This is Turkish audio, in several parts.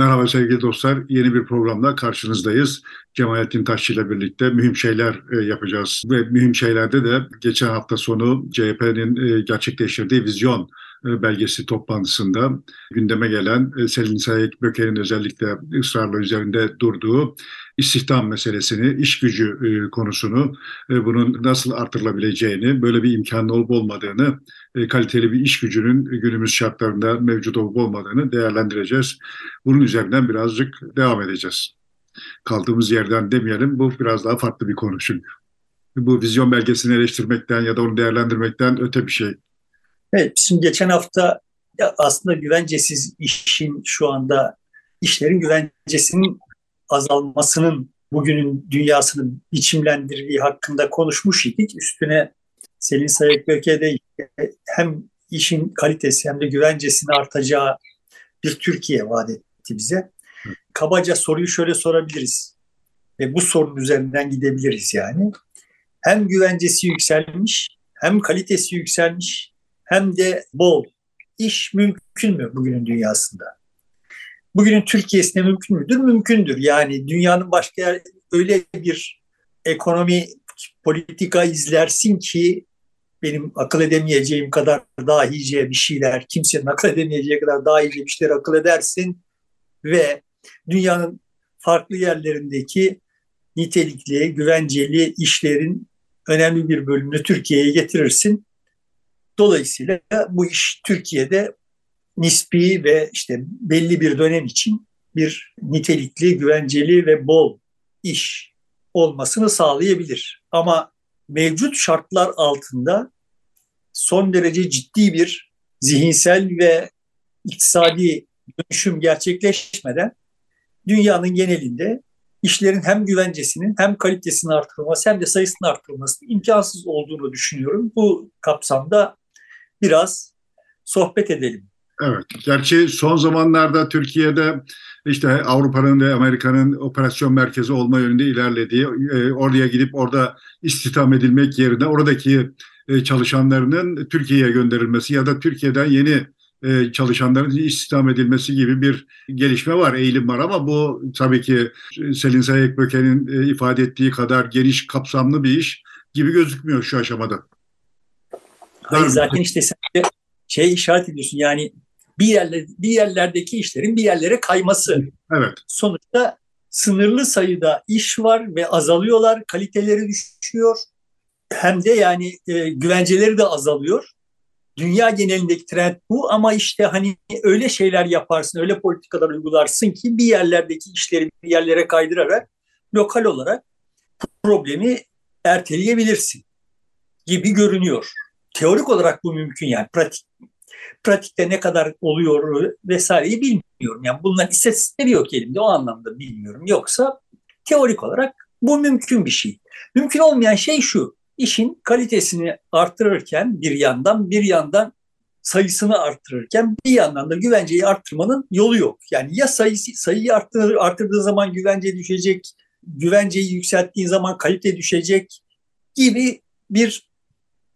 Merhaba sevgili dostlar. Yeni bir programda karşınızdayız. Cemalettin Taşçı ile birlikte mühim şeyler e, yapacağız. Ve mühim şeylerde de geçen hafta sonu CHP'nin e, gerçekleştirdiği vizyon belgesi toplantısında gündeme gelen Selin Sayık Böker'in özellikle ısrarla üzerinde durduğu istihdam meselesini, iş gücü konusunu, bunun nasıl artırılabileceğini, böyle bir imkanın olup olmadığını, kaliteli bir iş gücünün günümüz şartlarında mevcut olup olmadığını değerlendireceğiz. Bunun üzerinden birazcık devam edeceğiz. Kaldığımız yerden demeyelim, bu biraz daha farklı bir konu çünkü. Bu vizyon belgesini eleştirmekten ya da onu değerlendirmekten öte bir şey. Evet, şimdi geçen hafta aslında güvencesiz işin şu anda işlerin güvencesinin azalmasının bugünün dünyasını biçimlendirdiği hakkında konuşmuş idik. Üstüne Selin Sayıkböke'de hem işin kalitesi hem de güvencesini artacağı bir Türkiye vaat etti bize. Kabaca soruyu şöyle sorabiliriz ve bu sorunun üzerinden gidebiliriz yani. Hem güvencesi yükselmiş, hem kalitesi yükselmiş, hem de bol. iş mümkün mü bugünün dünyasında? Bugünün Türkiye'sinde mümkün müdür? Mümkündür. Yani dünyanın başka yer öyle bir ekonomi politika izlersin ki benim akıl edemeyeceğim kadar dahice bir şeyler, kimsenin akıl edemeyeceği kadar dahice bir şeyler akıl edersin ve dünyanın farklı yerlerindeki nitelikli, güvenceli işlerin önemli bir bölümünü Türkiye'ye getirirsin. Dolayısıyla bu iş Türkiye'de nispi ve işte belli bir dönem için bir nitelikli, güvenceli ve bol iş olmasını sağlayabilir. Ama mevcut şartlar altında son derece ciddi bir zihinsel ve iktisadi dönüşüm gerçekleşmeden dünyanın genelinde işlerin hem güvencesinin hem kalitesinin artırılması hem de sayısının artırılması imkansız olduğunu düşünüyorum. Bu kapsamda biraz sohbet edelim. Evet. Gerçi son zamanlarda Türkiye'de işte Avrupa'nın ve Amerika'nın operasyon merkezi olma yönünde ilerlediği, e, oraya gidip orada istihdam edilmek yerine oradaki e, çalışanlarının Türkiye'ye gönderilmesi ya da Türkiye'den yeni e, çalışanların istihdam edilmesi gibi bir gelişme var, eğilim var ama bu tabii ki Selin Sayekböke'nin ifade ettiği kadar geniş, kapsamlı bir iş gibi gözükmüyor şu aşamada. Hayır zaten işte sen de şey işaret ediyorsun yani bir yerler bir yerlerdeki işlerin bir yerlere kayması. Evet. Sonuçta sınırlı sayıda iş var ve azalıyorlar, kaliteleri düşüyor. Hem de yani e, güvenceleri de azalıyor. Dünya genelindeki trend bu ama işte hani öyle şeyler yaparsın, öyle politikalar uygularsın ki bir yerlerdeki işleri bir yerlere kaydırarak lokal olarak problemi erteleyebilirsin gibi görünüyor. Teorik olarak bu mümkün yani pratik pratikte ne kadar oluyor vesaireyi bilmiyorum. Yani bunların istatistikleri yok elimde o anlamda bilmiyorum. Yoksa teorik olarak bu mümkün bir şey. Mümkün olmayan şey şu. işin kalitesini arttırırken bir yandan bir yandan sayısını arttırırken bir yandan da güvenceyi arttırmanın yolu yok. Yani ya sayısı, sayıyı arttırır, arttırdığı zaman güvence düşecek, güvenceyi yükselttiğin zaman kalite düşecek gibi bir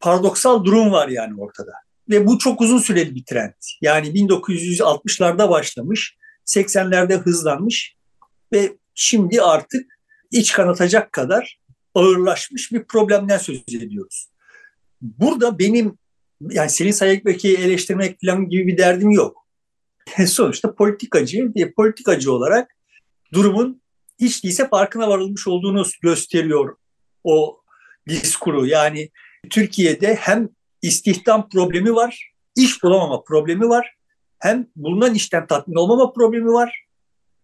paradoksal durum var yani ortada. Ve bu çok uzun süreli bir trend. Yani 1960'larda başlamış, 80'lerde hızlanmış ve şimdi artık iç kanatacak kadar ağırlaşmış bir problemden söz ediyoruz. Burada benim yani Selin Sayıkbek'i eleştirmek falan gibi bir derdim yok. Sonuçta politikacı ve politikacı olarak durumun hiç değilse farkına varılmış olduğunu gösteriyor o diskuru. Yani Türkiye'de hem istihdam problemi var, iş bulamama problemi var. Hem bulunan işten tatmin olmama problemi var.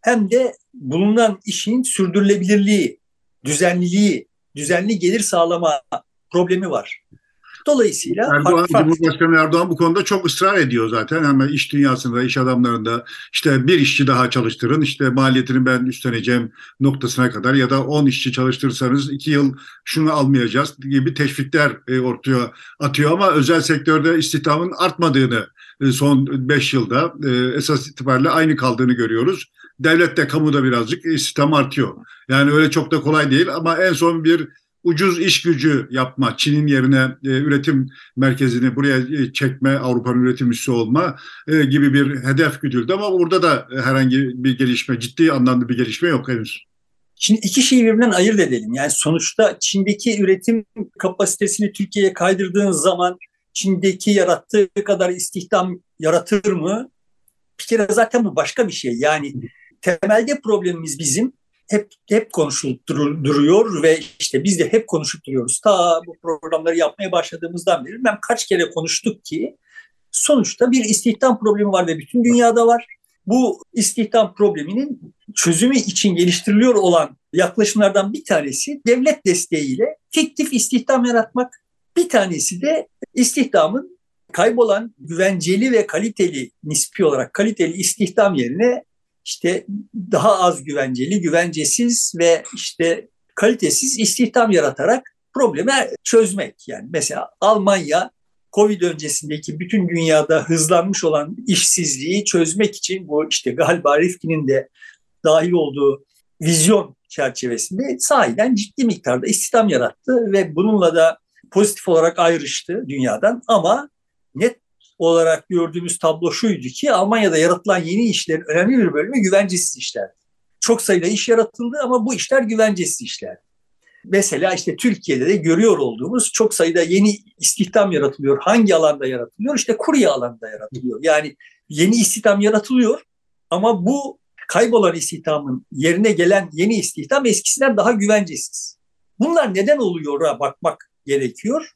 Hem de bulunan işin sürdürülebilirliği, düzenliliği, düzenli gelir sağlama problemi var. Dolayısıyla Erdoğan, farklı. Cumhurbaşkanı Erdoğan bu konuda çok ısrar ediyor zaten. Hemen iş dünyasında, iş adamlarında işte bir işçi daha çalıştırın, işte maliyetini ben üstleneceğim noktasına kadar ya da 10 işçi çalıştırırsanız 2 yıl şunu almayacağız gibi teşvikler e, ortaya atıyor ama özel sektörde istihdamın artmadığını e, son 5 yılda e, esas itibariyle aynı kaldığını görüyoruz. Devlette, kamuda birazcık istihdam artıyor. Yani öyle çok da kolay değil ama en son bir ucuz iş gücü yapma, Çin'in yerine e, üretim merkezini buraya e, çekme, Avrupa'nın üretim üssü olma e, gibi bir hedef güdüldü ama burada da herhangi bir gelişme, ciddi anlamda bir gelişme yok henüz. Şimdi iki şeyi birbirinden ayırt edelim. Yani sonuçta Çin'deki üretim kapasitesini Türkiye'ye kaydırdığın zaman Çin'deki yarattığı kadar istihdam yaratır mı? Bir kere zaten bu başka bir şey. Yani temelde problemimiz bizim hep hep konuşulup duruyor ve işte biz de hep konuşup duruyoruz. Ta bu programları yapmaya başladığımızdan beri ben kaç kere konuştuk ki sonuçta bir istihdam problemi var ve bütün dünyada var. Bu istihdam probleminin çözümü için geliştiriliyor olan yaklaşımlardan bir tanesi devlet desteğiyle fiktif istihdam yaratmak. Bir tanesi de istihdamın kaybolan güvenceli ve kaliteli nispi olarak kaliteli istihdam yerine işte daha az güvenceli, güvencesiz ve işte kalitesiz istihdam yaratarak problemi çözmek. Yani mesela Almanya Covid öncesindeki bütün dünyada hızlanmış olan işsizliği çözmek için bu işte galiba Rifkin'in de dahil olduğu vizyon çerçevesinde sahiden ciddi miktarda istihdam yarattı ve bununla da pozitif olarak ayrıştı dünyadan ama net olarak gördüğümüz tablo şuydu ki Almanya'da yaratılan yeni işlerin önemli bir bölümü güvencesiz işler. Çok sayıda iş yaratıldı ama bu işler güvencesiz işler. Mesela işte Türkiye'de de görüyor olduğumuz çok sayıda yeni istihdam yaratılıyor. Hangi alanda yaratılıyor? İşte kurye alanında yaratılıyor. Yani yeni istihdam yaratılıyor ama bu kaybolan istihdamın yerine gelen yeni istihdam eskisinden daha güvencesiz. Bunlar neden oluyor'a bakmak gerekiyor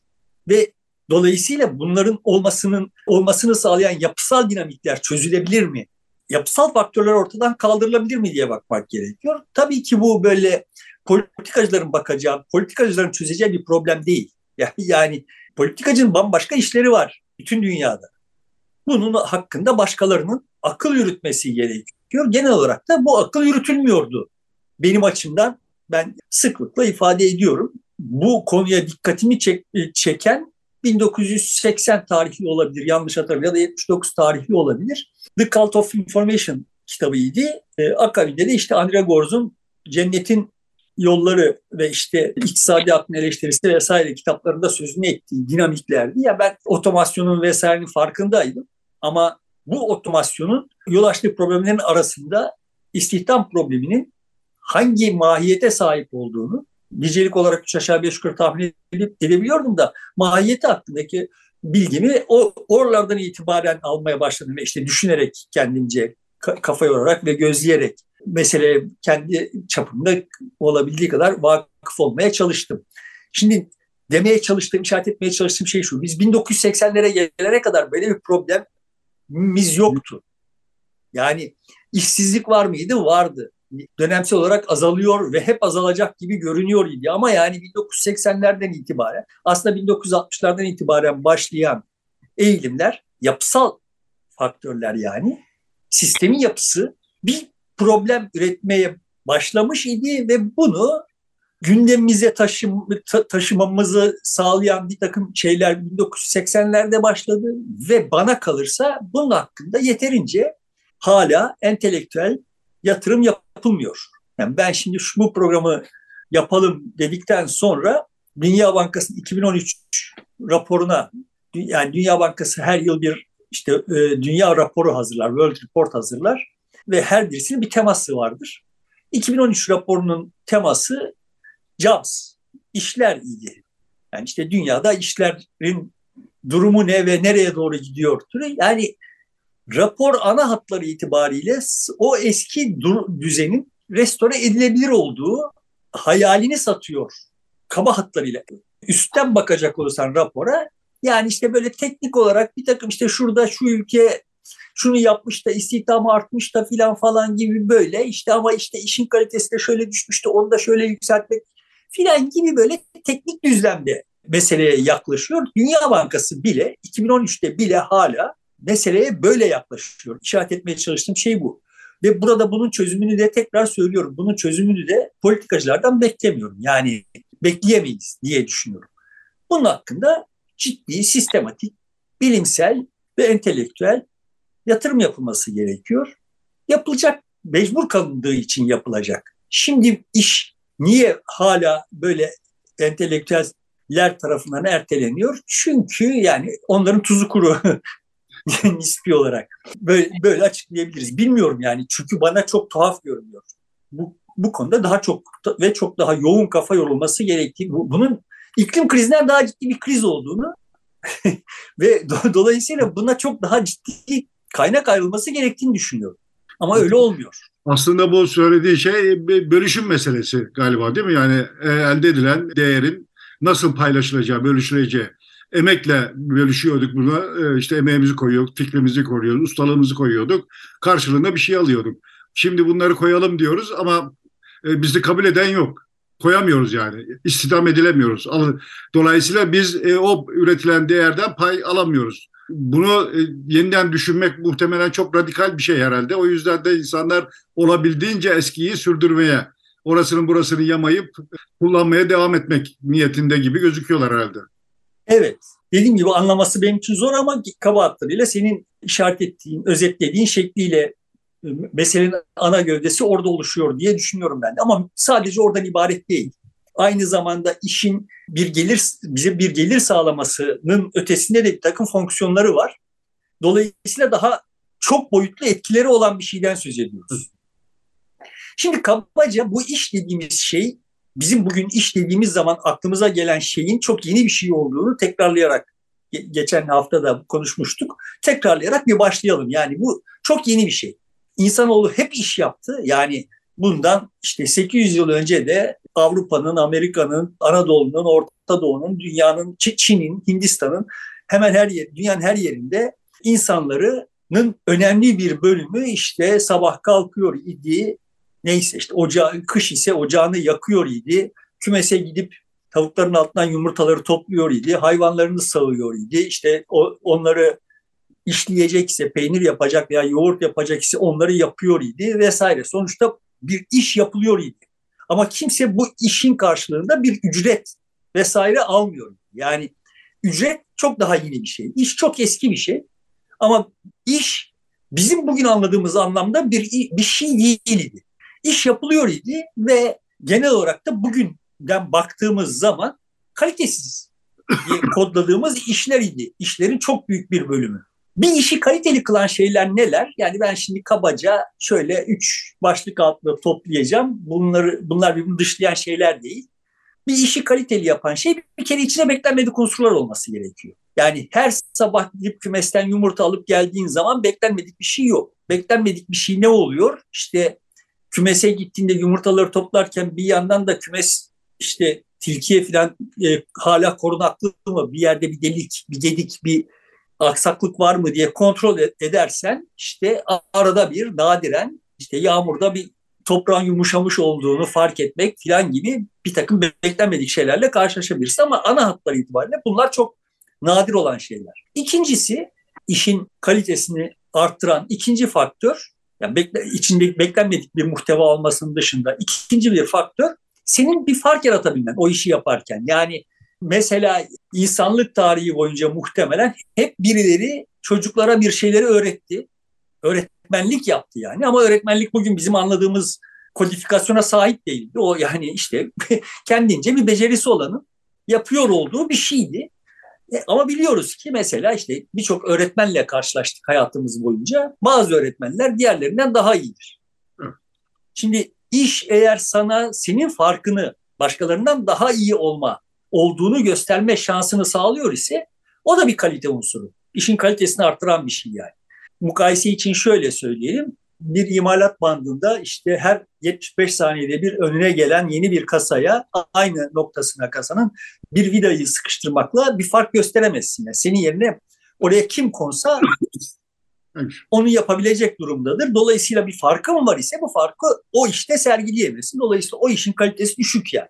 ve dolayısıyla bunların olmasının olmasını sağlayan yapısal dinamikler çözülebilir mi? Yapısal faktörler ortadan kaldırılabilir mi diye bakmak gerekiyor. Tabii ki bu böyle politikacıların bakacağı, politikacıların çözeceği bir problem değil. Yani, yani politikacının bambaşka işleri var bütün dünyada. Bunun hakkında başkalarının akıl yürütmesi gerekiyor. Genel olarak da bu akıl yürütülmüyordu. Benim açımdan ben sıklıkla ifade ediyorum. Bu konuya dikkatimi çek, çeken 1980 tarihli olabilir yanlış hatırlamıyorum ya da 79 tarihli olabilir. The Cult of Information kitabıydı. E, akabinde de işte Andre Gorz'un Cennetin Yolları ve işte İktisadi Aklın Eleştirisi vesaire kitaplarında sözünü ettiği dinamiklerdi. Ya ben otomasyonun vesairenin farkındaydım ama bu otomasyonun yol açtığı problemlerin arasında istihdam probleminin hangi mahiyete sahip olduğunu nicelik olarak üç aşağı beş yukarı tahmin edip edebiliyordum da mahiyeti hakkındaki bilgimi o oralardan itibaren almaya başladım. İşte düşünerek kendimce kafa yorarak ve gözleyerek mesele kendi çapımda olabildiği kadar vakıf olmaya çalıştım. Şimdi demeye çalıştığım, işaret etmeye çalıştığım şey şu. Biz 1980'lere gelene kadar böyle bir problemimiz yoktu. Yani işsizlik var mıydı? Vardı dönemsel olarak azalıyor ve hep azalacak gibi görünüyor idi. Ama yani 1980'lerden itibaren aslında 1960'lardan itibaren başlayan eğilimler yapısal faktörler yani sistemin yapısı bir problem üretmeye başlamış idi ve bunu gündemimize taşım, ta, taşımamızı sağlayan bir takım şeyler 1980'lerde başladı ve bana kalırsa bunun hakkında yeterince hala entelektüel yatırım yapılmıyor. Yani ben şimdi şu bu programı yapalım dedikten sonra Dünya Bankası'nın 2013 raporuna yani Dünya Bankası her yıl bir işte e, dünya raporu hazırlar, World Report hazırlar ve her birisinin bir teması vardır. 2013 raporunun teması jobs, işler idi. Yani işte dünyada işlerin durumu ne ve nereye doğru gidiyor? Yani rapor ana hatları itibariyle o eski düzenin restore edilebilir olduğu hayalini satıyor kaba hatlarıyla. Üstten bakacak olursan rapora yani işte böyle teknik olarak bir takım işte şurada şu ülke şunu yapmış da istihdamı artmış da filan falan gibi böyle işte ama işte işin kalitesi de şöyle düşmüş de onu da şöyle yükseltmek filan gibi böyle teknik düzlemde meseleye yaklaşıyor. Dünya Bankası bile 2013'te bile hala meseleye böyle yaklaşıyor. İşaret etmeye çalıştığım şey bu. Ve burada bunun çözümünü de tekrar söylüyorum. Bunun çözümünü de politikacılardan beklemiyorum. Yani bekleyemeyiz diye düşünüyorum. Bunun hakkında ciddi, sistematik, bilimsel ve entelektüel yatırım yapılması gerekiyor. Yapılacak, mecbur kalındığı için yapılacak. Şimdi iş niye hala böyle entelektüeller tarafından erteleniyor. Çünkü yani onların tuzu kuru nispi olarak böyle, böyle açıklayabiliriz. Bilmiyorum yani çünkü bana çok tuhaf görünüyor. Bu, bu konuda daha çok ve çok daha yoğun kafa yorulması gerektiği, bunun iklim krizinden daha ciddi bir kriz olduğunu ve do, dolayısıyla buna çok daha ciddi kaynak ayrılması gerektiğini düşünüyorum. Ama öyle olmuyor. Aslında bu söylediği şey bölüşüm meselesi galiba değil mi? Yani e, elde edilen değerin nasıl paylaşılacağı, bölüşüleceği. Emekle bölüşüyorduk buna. E, işte emeğimizi koyuyorduk, fikrimizi koyuyorduk, ustalığımızı koyuyorduk. Karşılığında bir şey alıyorduk. Şimdi bunları koyalım diyoruz ama e, bizi kabul eden yok. Koyamıyoruz yani. İstihdam edilemiyoruz. Dolayısıyla biz o üretilen değerden pay alamıyoruz bunu e, yeniden düşünmek muhtemelen çok radikal bir şey herhalde. O yüzden de insanlar olabildiğince eskiyi sürdürmeye, orasının burasını yamayıp kullanmaya devam etmek niyetinde gibi gözüküyorlar herhalde. Evet. Dediğim gibi anlaması benim için zor ama kaba hatlarıyla senin işaret ettiğin, özetlediğin şekliyle e, meselenin ana gövdesi orada oluşuyor diye düşünüyorum ben de. Ama sadece oradan ibaret değil aynı zamanda işin bir gelir bize bir gelir sağlamasının ötesinde de bir takım fonksiyonları var. Dolayısıyla daha çok boyutlu etkileri olan bir şeyden söz ediyoruz. Şimdi kabaca bu iş dediğimiz şey bizim bugün iş dediğimiz zaman aklımıza gelen şeyin çok yeni bir şey olduğunu tekrarlayarak geçen hafta da konuşmuştuk. Tekrarlayarak bir başlayalım. Yani bu çok yeni bir şey. İnsanoğlu hep iş yaptı. Yani bundan işte 800 yıl önce de Avrupa'nın, Amerika'nın, Anadolu'nun, Orta Doğu'nun, dünyanın, Çin'in, Hindistan'ın hemen her yer, dünyanın her yerinde insanların önemli bir bölümü işte sabah kalkıyor idi. Neyse işte ocağı, kış ise ocağını yakıyor idi. Kümese gidip tavukların altından yumurtaları topluyor idi. Hayvanlarını sağıyor idi. İşte o, onları işleyecekse, peynir yapacak veya yoğurt yapacak ise onları yapıyor idi vesaire. Sonuçta bir iş yapılıyor idi. Ama kimse bu işin karşılığında bir ücret vesaire almıyor. Yani ücret çok daha yeni bir şey. İş çok eski bir şey. Ama iş bizim bugün anladığımız anlamda bir bir şey değildi. İş yapılıyor idi ve genel olarak da bugünden baktığımız zaman kalitesiz diye kodladığımız işler idi. İşlerin çok büyük bir bölümü. Bir işi kaliteli kılan şeyler neler? Yani ben şimdi kabaca şöyle üç başlık altında toplayacağım. Bunları bunlar birbirini dışlayan şeyler değil. Bir işi kaliteli yapan şey bir kere içine beklenmedik unsurlar olması gerekiyor. Yani her sabah gidip kümesten yumurta alıp geldiğin zaman beklenmedik bir şey yok. Beklenmedik bir şey ne oluyor? İşte kümese gittiğinde yumurtaları toplarken bir yandan da kümes işte tilkiye falan e, hala korunaklı mı? Bir yerde bir delik, bir gedik, bir aksaklık var mı diye kontrol edersen işte arada bir nadiren işte yağmurda bir toprağın yumuşamış olduğunu fark etmek filan gibi bir takım beklenmedik şeylerle karşılaşabilirsin ama ana hatları itibariyle bunlar çok nadir olan şeyler. İkincisi işin kalitesini arttıran ikinci faktör yani bekle, içinde beklenmedik bir muhteva olmasının dışında ikinci bir faktör senin bir fark yaratabilmen o işi yaparken. Yani mesela insanlık tarihi boyunca muhtemelen hep birileri çocuklara bir şeyleri öğretti. Öğretmenlik yaptı yani ama öğretmenlik bugün bizim anladığımız kodifikasyona sahip değildi. O yani işte kendince bir becerisi olanın yapıyor olduğu bir şeydi. E, ama biliyoruz ki mesela işte birçok öğretmenle karşılaştık hayatımız boyunca. Bazı öğretmenler diğerlerinden daha iyidir. Şimdi iş eğer sana senin farkını başkalarından daha iyi olma olduğunu gösterme şansını sağlıyor ise o da bir kalite unsuru. İşin kalitesini arttıran bir şey yani. Mukayese için şöyle söyleyelim. Bir imalat bandında işte her 75 saniyede bir önüne gelen yeni bir kasaya aynı noktasına kasanın bir vidayı sıkıştırmakla bir fark gösteremezsin. Yani senin yerine oraya kim konsa onu yapabilecek durumdadır. Dolayısıyla bir farkı mı var ise bu farkı o işte sergileyemezsin. Dolayısıyla o işin kalitesi düşük yani.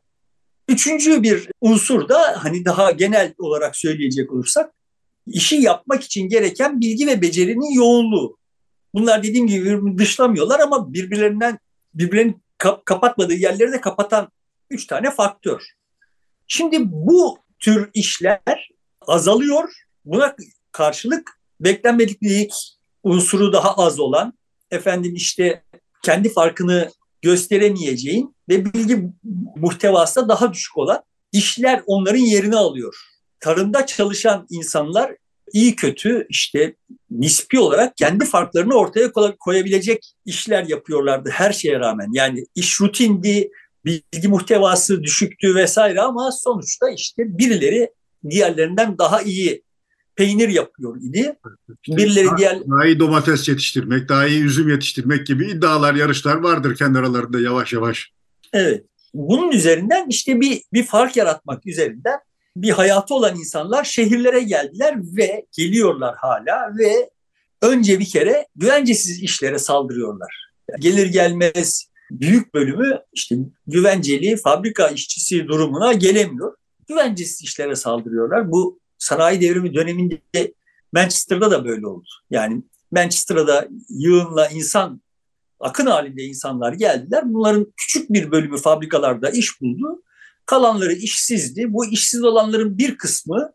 Üçüncü bir unsur da hani daha genel olarak söyleyecek olursak işi yapmak için gereken bilgi ve becerinin yoğunluğu. Bunlar dediğim gibi dışlamıyorlar ama birbirlerinden birbirlerini kap- kapatmadığı yerleri de kapatan üç tane faktör. Şimdi bu tür işler azalıyor. Buna karşılık beklenmediklik unsuru daha az olan, efendim işte kendi farkını gösteremeyeceğin ve bilgi muhtevası da daha düşük olan işler onların yerini alıyor. Tarımda çalışan insanlar iyi kötü işte nispi olarak kendi farklarını ortaya koyabilecek işler yapıyorlardı her şeye rağmen. Yani iş rutindi, bilgi muhtevası düşüktü vesaire ama sonuçta işte birileri diğerlerinden daha iyi peynir yapıyor idi. Birileri daha, diğer daha iyi domates yetiştirmek, daha iyi üzüm yetiştirmek gibi iddialar, yarışlar vardır kendi aralarında yavaş yavaş. Evet. Bunun üzerinden işte bir bir fark yaratmak üzerinden bir hayatı olan insanlar şehirlere geldiler ve geliyorlar hala ve önce bir kere güvencesiz işlere saldırıyorlar. Gelir gelmez büyük bölümü işte güvenceli fabrika işçisi durumuna gelemiyor. Güvencesiz işlere saldırıyorlar. Bu sanayi devrimi döneminde Manchester'da da böyle oldu. Yani Manchester'da da yığınla insan akın halinde insanlar geldiler. Bunların küçük bir bölümü fabrikalarda iş buldu. Kalanları işsizdi. Bu işsiz olanların bir kısmı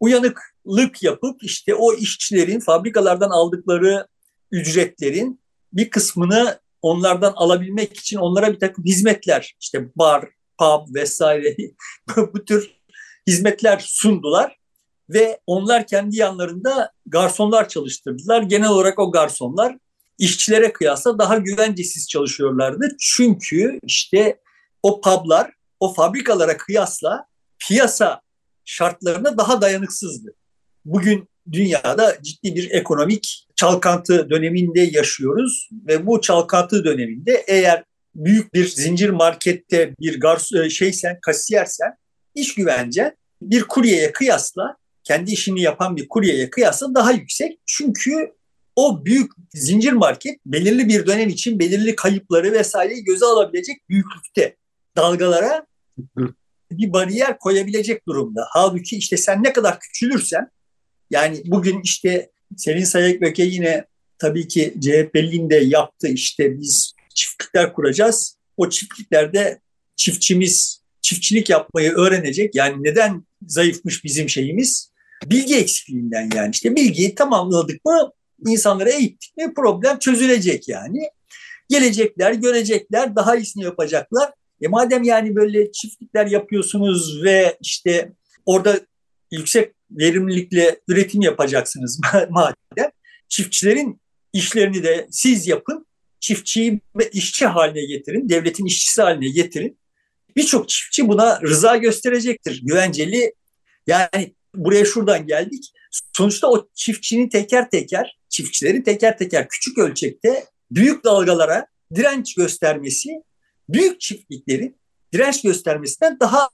uyanıklık yapıp işte o işçilerin fabrikalardan aldıkları ücretlerin bir kısmını onlardan alabilmek için onlara bir takım hizmetler işte bar, pub vesaire bu tür hizmetler sundular ve onlar kendi yanlarında garsonlar çalıştırdılar. Genel olarak o garsonlar işçilere kıyasla daha güvencesiz çalışıyorlardı. Çünkü işte o publar o fabrikalara kıyasla piyasa şartlarına daha dayanıksızdı. Bugün dünyada ciddi bir ekonomik çalkantı döneminde yaşıyoruz ve bu çalkantı döneminde eğer büyük bir zincir markette bir garson e, şeysen, kasiyersen iş güvence bir kuryeye kıyasla kendi işini yapan bir kuryeye kıyasla daha yüksek. Çünkü o büyük zincir market belirli bir dönem için belirli kayıpları vesaireyi göze alabilecek büyüklükte dalgalara bir bariyer koyabilecek durumda. Halbuki işte sen ne kadar küçülürsen yani bugün işte Selin Sayekbeke yine tabii ki CHP'liğin de yaptı işte biz çiftlikler kuracağız. O çiftliklerde çiftçimiz çiftçilik yapmayı öğrenecek. Yani neden zayıfmış bizim şeyimiz? Bilgi eksikliğinden yani işte bilgiyi tamamladık mı insanlara eğittik mi problem çözülecek yani. Gelecekler, görecekler, daha iyisini yapacaklar. E madem yani böyle çiftlikler yapıyorsunuz ve işte orada yüksek verimlilikle üretim yapacaksınız madem çiftçilerin işlerini de siz yapın. Çiftçiyi işçi haline getirin. Devletin işçisi haline getirin. Birçok çiftçi buna rıza gösterecektir. Güvenceli yani buraya şuradan geldik. Sonuçta o çiftçinin teker teker, çiftçilerin teker teker küçük ölçekte büyük dalgalara direnç göstermesi büyük çiftliklerin direnç göstermesinden daha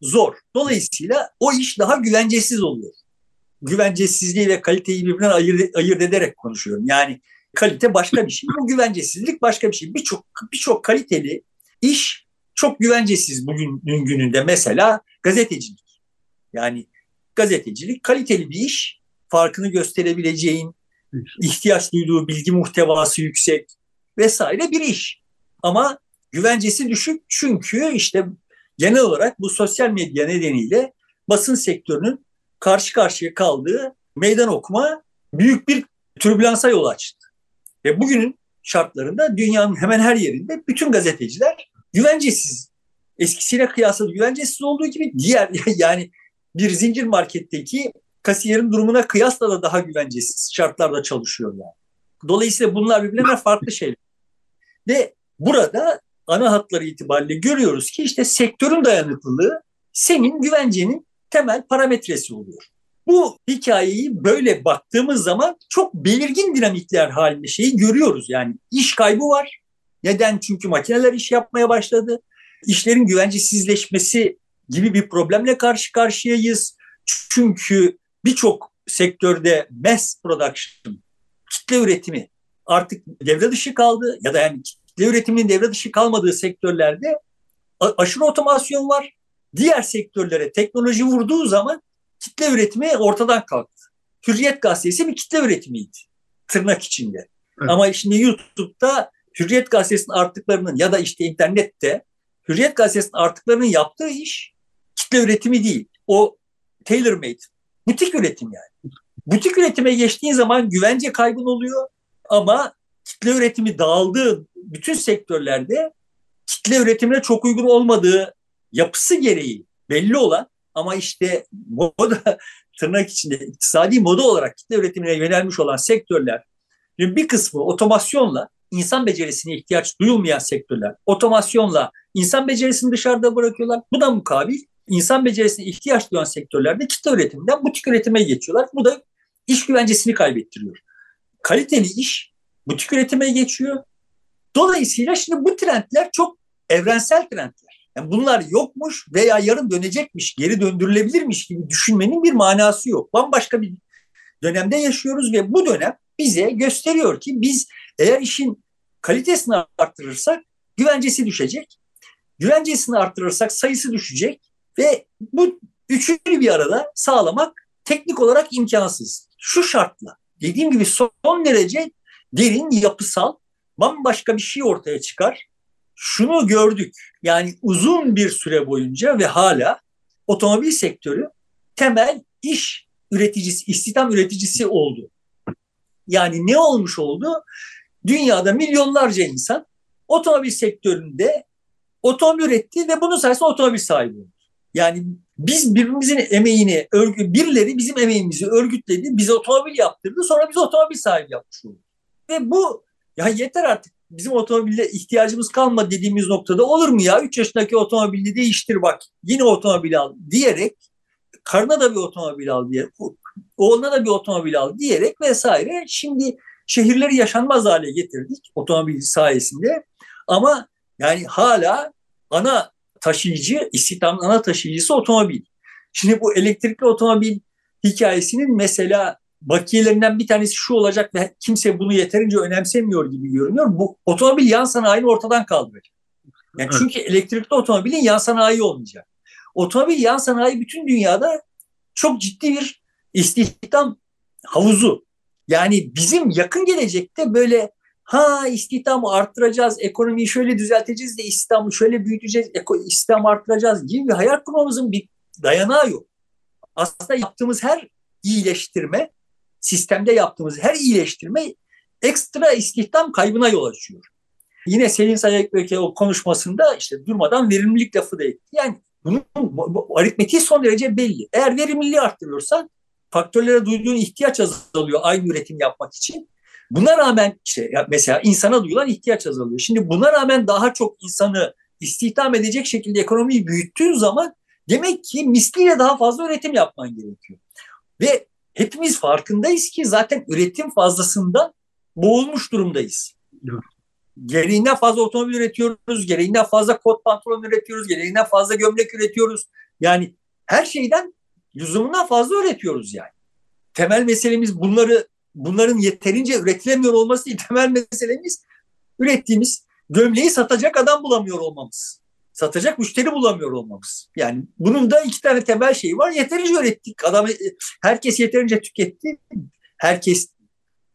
zor. Dolayısıyla o iş daha güvencesiz oluyor. Güvencesizliği ve kaliteyi birbirinden ayırt, ayırt ederek konuşuyorum. Yani kalite başka bir şey, bu güvencesizlik başka bir şey. Birçok birçok kaliteli iş çok güvencesiz bugün gününde. Mesela gazetecilik. Yani gazetecilik kaliteli bir iş. Farkını gösterebileceğin, ihtiyaç duyduğu bilgi muhtevası yüksek vesaire bir iş. Ama güvencesi düşük çünkü işte genel olarak bu sosyal medya nedeniyle basın sektörünün karşı karşıya kaldığı meydan okuma büyük bir türbülansa yol açtı. Ve bugünün şartlarında dünyanın hemen her yerinde bütün gazeteciler güvencesiz. Eskisiyle kıyasla güvencesiz olduğu gibi diğer yani bir zincir marketteki kasiyerin durumuna kıyasla da daha güvencesiz şartlarda çalışıyor yani. Dolayısıyla bunlar birbirine farklı şeyler. Ve burada ana hatları itibariyle görüyoruz ki işte sektörün dayanıklılığı senin güvencenin temel parametresi oluyor. Bu hikayeyi böyle baktığımız zaman çok belirgin dinamikler halinde şeyi görüyoruz. Yani iş kaybı var. Neden? Çünkü makineler iş yapmaya başladı. İşlerin güvencesizleşmesi gibi bir problemle karşı karşıyayız. Çünkü birçok sektörde mass production, kitle üretimi artık devre dışı kaldı ya da yani kitle üretiminin devre dışı kalmadığı sektörlerde aşırı otomasyon var. Diğer sektörlere teknoloji vurduğu zaman kitle üretimi ortadan kalktı. Hürriyet gazetesi bir kitle üretimiydi tırnak içinde. Evet. Ama şimdi YouTube'da Hürriyet gazetesinin artıklarının ya da işte internette Hürriyet gazetesinin artıklarının yaptığı iş kitle üretimi değil. O tailor made. Butik üretim yani. Butik üretime geçtiğin zaman güvence kaybın oluyor ama kitle üretimi dağıldığı bütün sektörlerde kitle üretimine çok uygun olmadığı yapısı gereği belli olan ama işte moda tırnak içinde iktisadi moda olarak kitle üretimine yönelmiş olan sektörler bir kısmı otomasyonla insan becerisine ihtiyaç duyulmayan sektörler otomasyonla insan becerisini dışarıda bırakıyorlar. Bu da mukabil insan becerisine ihtiyaç duyan sektörlerde kitle üretiminden butik üretime geçiyorlar. Bu da iş güvencesini kaybettiriyor. Kaliteli iş butik üretime geçiyor. Dolayısıyla şimdi bu trendler çok evrensel trendler. Yani bunlar yokmuş veya yarın dönecekmiş, geri döndürülebilirmiş gibi düşünmenin bir manası yok. Bambaşka bir dönemde yaşıyoruz ve bu dönem bize gösteriyor ki biz eğer işin kalitesini arttırırsak güvencesi düşecek. Güvencesini arttırırsak sayısı düşecek ve bu üçünü bir arada sağlamak teknik olarak imkansız. Şu şartla dediğim gibi son derece derin, yapısal, bambaşka bir şey ortaya çıkar. Şunu gördük. Yani uzun bir süre boyunca ve hala otomobil sektörü temel iş üreticisi, istihdam üreticisi oldu. Yani ne olmuş oldu? Dünyada milyonlarca insan otomobil sektöründe otomobil üretti ve bunun sayesinde otomobil sahibi oldu. Yani biz birbirimizin emeğini, örgü, birileri bizim emeğimizi örgütledi, bize otomobil yaptırdı, sonra biz otomobil sahibi yapmış olduk. Ve bu ya yeter artık bizim otomobille ihtiyacımız kalmadı dediğimiz noktada olur mu ya? 3 yaşındaki otomobili değiştir bak yine otomobil al diyerek karına da bir otomobil al diye oğluna da bir otomobil al diyerek vesaire şimdi şehirleri yaşanmaz hale getirdik otomobil sayesinde ama yani hala ana taşıyıcı, istihdamın ana taşıyıcısı otomobil. Şimdi bu elektrikli otomobil hikayesinin mesela bakiyelerinden bir tanesi şu olacak ve kimse bunu yeterince önemsemiyor gibi görünüyor. Bu otomobil yan sanayini ortadan kaldıracak. Yani çünkü elektrikli otomobilin yan sanayi olmayacak. Otomobil yan sanayi bütün dünyada çok ciddi bir istihdam havuzu. Yani bizim yakın gelecekte böyle ha istihdamı arttıracağız, ekonomiyi şöyle düzelteceğiz de istihdamı şöyle büyüteceğiz, istihdam arttıracağız gibi bir hayal kurmamızın bir dayanağı yok. Aslında yaptığımız her iyileştirme, sistemde yaptığımız her iyileştirme ekstra istihdam kaybına yol açıyor. Yine Selin Sayıkbeke o konuşmasında işte durmadan verimlilik lafı da etti. Yani bunun bu, aritmetiği son derece belli. Eğer verimliliği arttırıyorsan faktörlere duyduğun ihtiyaç azalıyor aynı üretim yapmak için. Buna rağmen işte mesela insana duyulan ihtiyaç azalıyor. Şimdi buna rağmen daha çok insanı istihdam edecek şekilde ekonomiyi büyüttüğün zaman demek ki misliyle daha fazla üretim yapman gerekiyor. Ve hepimiz farkındayız ki zaten üretim fazlasından boğulmuş durumdayız. Gereğinden fazla otomobil üretiyoruz, gereğinden fazla kot pantolon üretiyoruz, gereğinden fazla gömlek üretiyoruz. Yani her şeyden lüzumundan fazla üretiyoruz yani. Temel meselemiz bunları bunların yeterince üretilemiyor olması değil. Temel meselemiz ürettiğimiz gömleği satacak adam bulamıyor olmamız. Satacak müşteri bulamıyor olmamız. Yani bunun da iki tane temel şeyi var. Yeterince ürettik. Adam, herkes yeterince tüketti. Herkes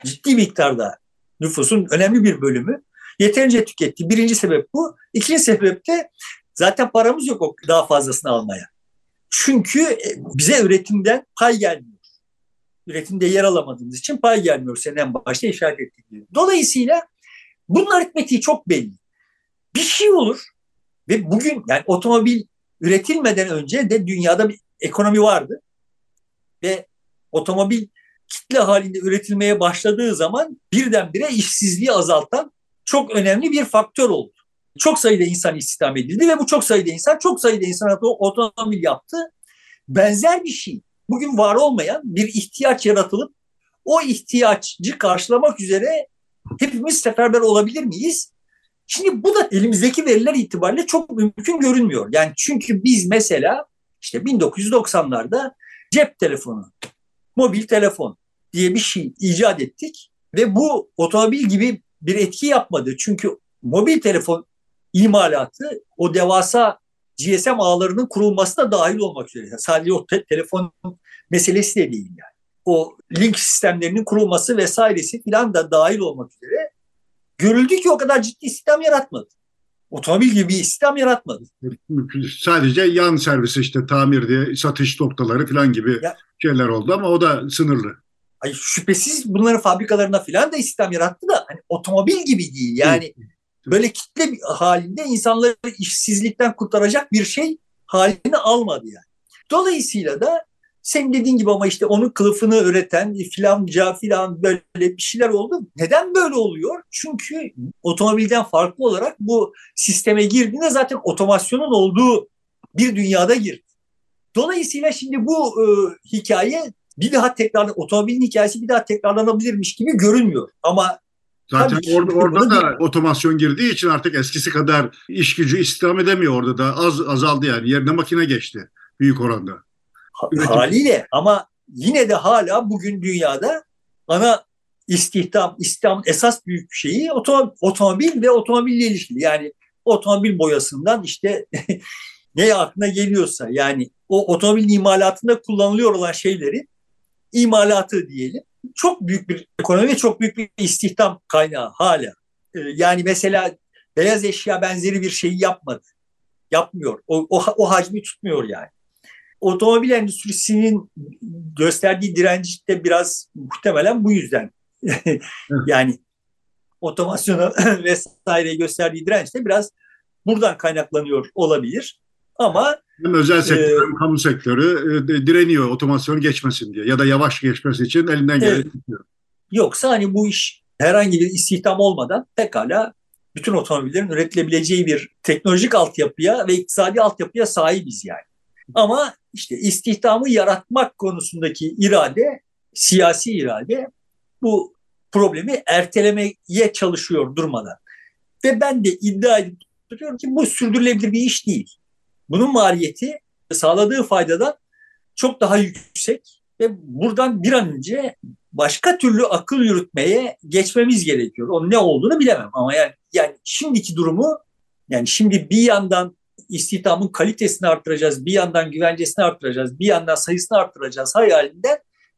ciddi miktarda nüfusun önemli bir bölümü yeterince tüketti. Birinci sebep bu. İkinci sebep de zaten paramız yok daha fazlasını almaya. Çünkü e, bize üretimden pay gelmiyor üretimde yer alamadığımız için pay gelmiyor senin en başta işaret ettiğin. Dolayısıyla bunun aritmetiği çok belli. Bir şey olur ve bugün yani otomobil üretilmeden önce de dünyada bir ekonomi vardı. Ve otomobil kitle halinde üretilmeye başladığı zaman birdenbire işsizliği azaltan çok önemli bir faktör oldu. Çok sayıda insan istihdam edildi ve bu çok sayıda insan çok sayıda insan otomobil yaptı. Benzer bir şey bugün var olmayan bir ihtiyaç yaratılıp o ihtiyacı karşılamak üzere hepimiz seferber olabilir miyiz? Şimdi bu da elimizdeki veriler itibariyle çok mümkün görünmüyor. Yani çünkü biz mesela işte 1990'larda cep telefonu, mobil telefon diye bir şey icat ettik ve bu otomobil gibi bir etki yapmadı. Çünkü mobil telefon imalatı o devasa GSM ağlarının kurulması da dahil olmak üzere. Yani sadece o te- telefon meselesi de değil yani. O link sistemlerinin kurulması vesairesi filan da dahil olmak üzere görüldü ki o kadar ciddi istihdam yaratmadı. Otomobil gibi bir istihdam yaratmadı. Sadece yan servisi işte tamir diye satış noktaları filan gibi ya, şeyler oldu ama o da sınırlı. Ay şüphesiz bunların fabrikalarına filan da istihdam yarattı da hani otomobil gibi değil. Yani böyle kitle halinde insanları işsizlikten kurtaracak bir şey halini almadı yani. Dolayısıyla da senin dediğin gibi ama işte onun kılıfını üreten filanca filan böyle bir şeyler oldu. Neden böyle oluyor? Çünkü otomobilden farklı olarak bu sisteme girdiğinde zaten otomasyonun olduğu bir dünyada girdi. Dolayısıyla şimdi bu e, hikaye bir daha tekrar otomobilin hikayesi bir daha tekrarlanabilirmiş gibi görünmüyor. Ama Zaten orada, orada da otomasyon girdiği için artık eskisi kadar iş gücü istihdam edemiyor orada da az azaldı yani yerine makine geçti büyük oranda. Haliyle ama yine de hala bugün dünyada ana istihdam, istihdam esas büyük şeyi otomobil ve otomobille ilişkili. Yani otomobil boyasından işte ne aklına geliyorsa yani o otomobil imalatında kullanılıyor olan şeylerin imalatı diyelim. Çok büyük bir ekonomi ve çok büyük bir istihdam kaynağı hala. Ee, yani mesela beyaz eşya benzeri bir şeyi yapmadı. Yapmıyor. O, o, o hacmi tutmuyor yani otomobil endüstrisinin gösterdiği direnç de biraz muhtemelen bu yüzden. yani otomasyona vesaire gösterdiği direnç de biraz buradan kaynaklanıyor olabilir. Ama hem özel sektör e, hem kamu sektörü e, direniyor otomasyon geçmesin diye ya da yavaş geçmesi için elinden geleni yapıyor. Yoksa hani bu iş herhangi bir istihdam olmadan pekala bütün otomobillerin üretilebileceği bir teknolojik altyapıya ve iktisadi altyapıya sahibiz yani. Ama işte istihdamı yaratmak konusundaki irade, siyasi irade bu problemi ertelemeye çalışıyor durmadan. Ve ben de iddia edip duruyorum ki bu sürdürülebilir bir iş değil. Bunun maliyeti sağladığı faydadan çok daha yüksek ve buradan bir an önce başka türlü akıl yürütmeye geçmemiz gerekiyor. Onun ne olduğunu bilemem ama yani yani şimdiki durumu yani şimdi bir yandan istihdamın kalitesini arttıracağız, bir yandan güvencesini arttıracağız, bir yandan sayısını arttıracağız hayalinden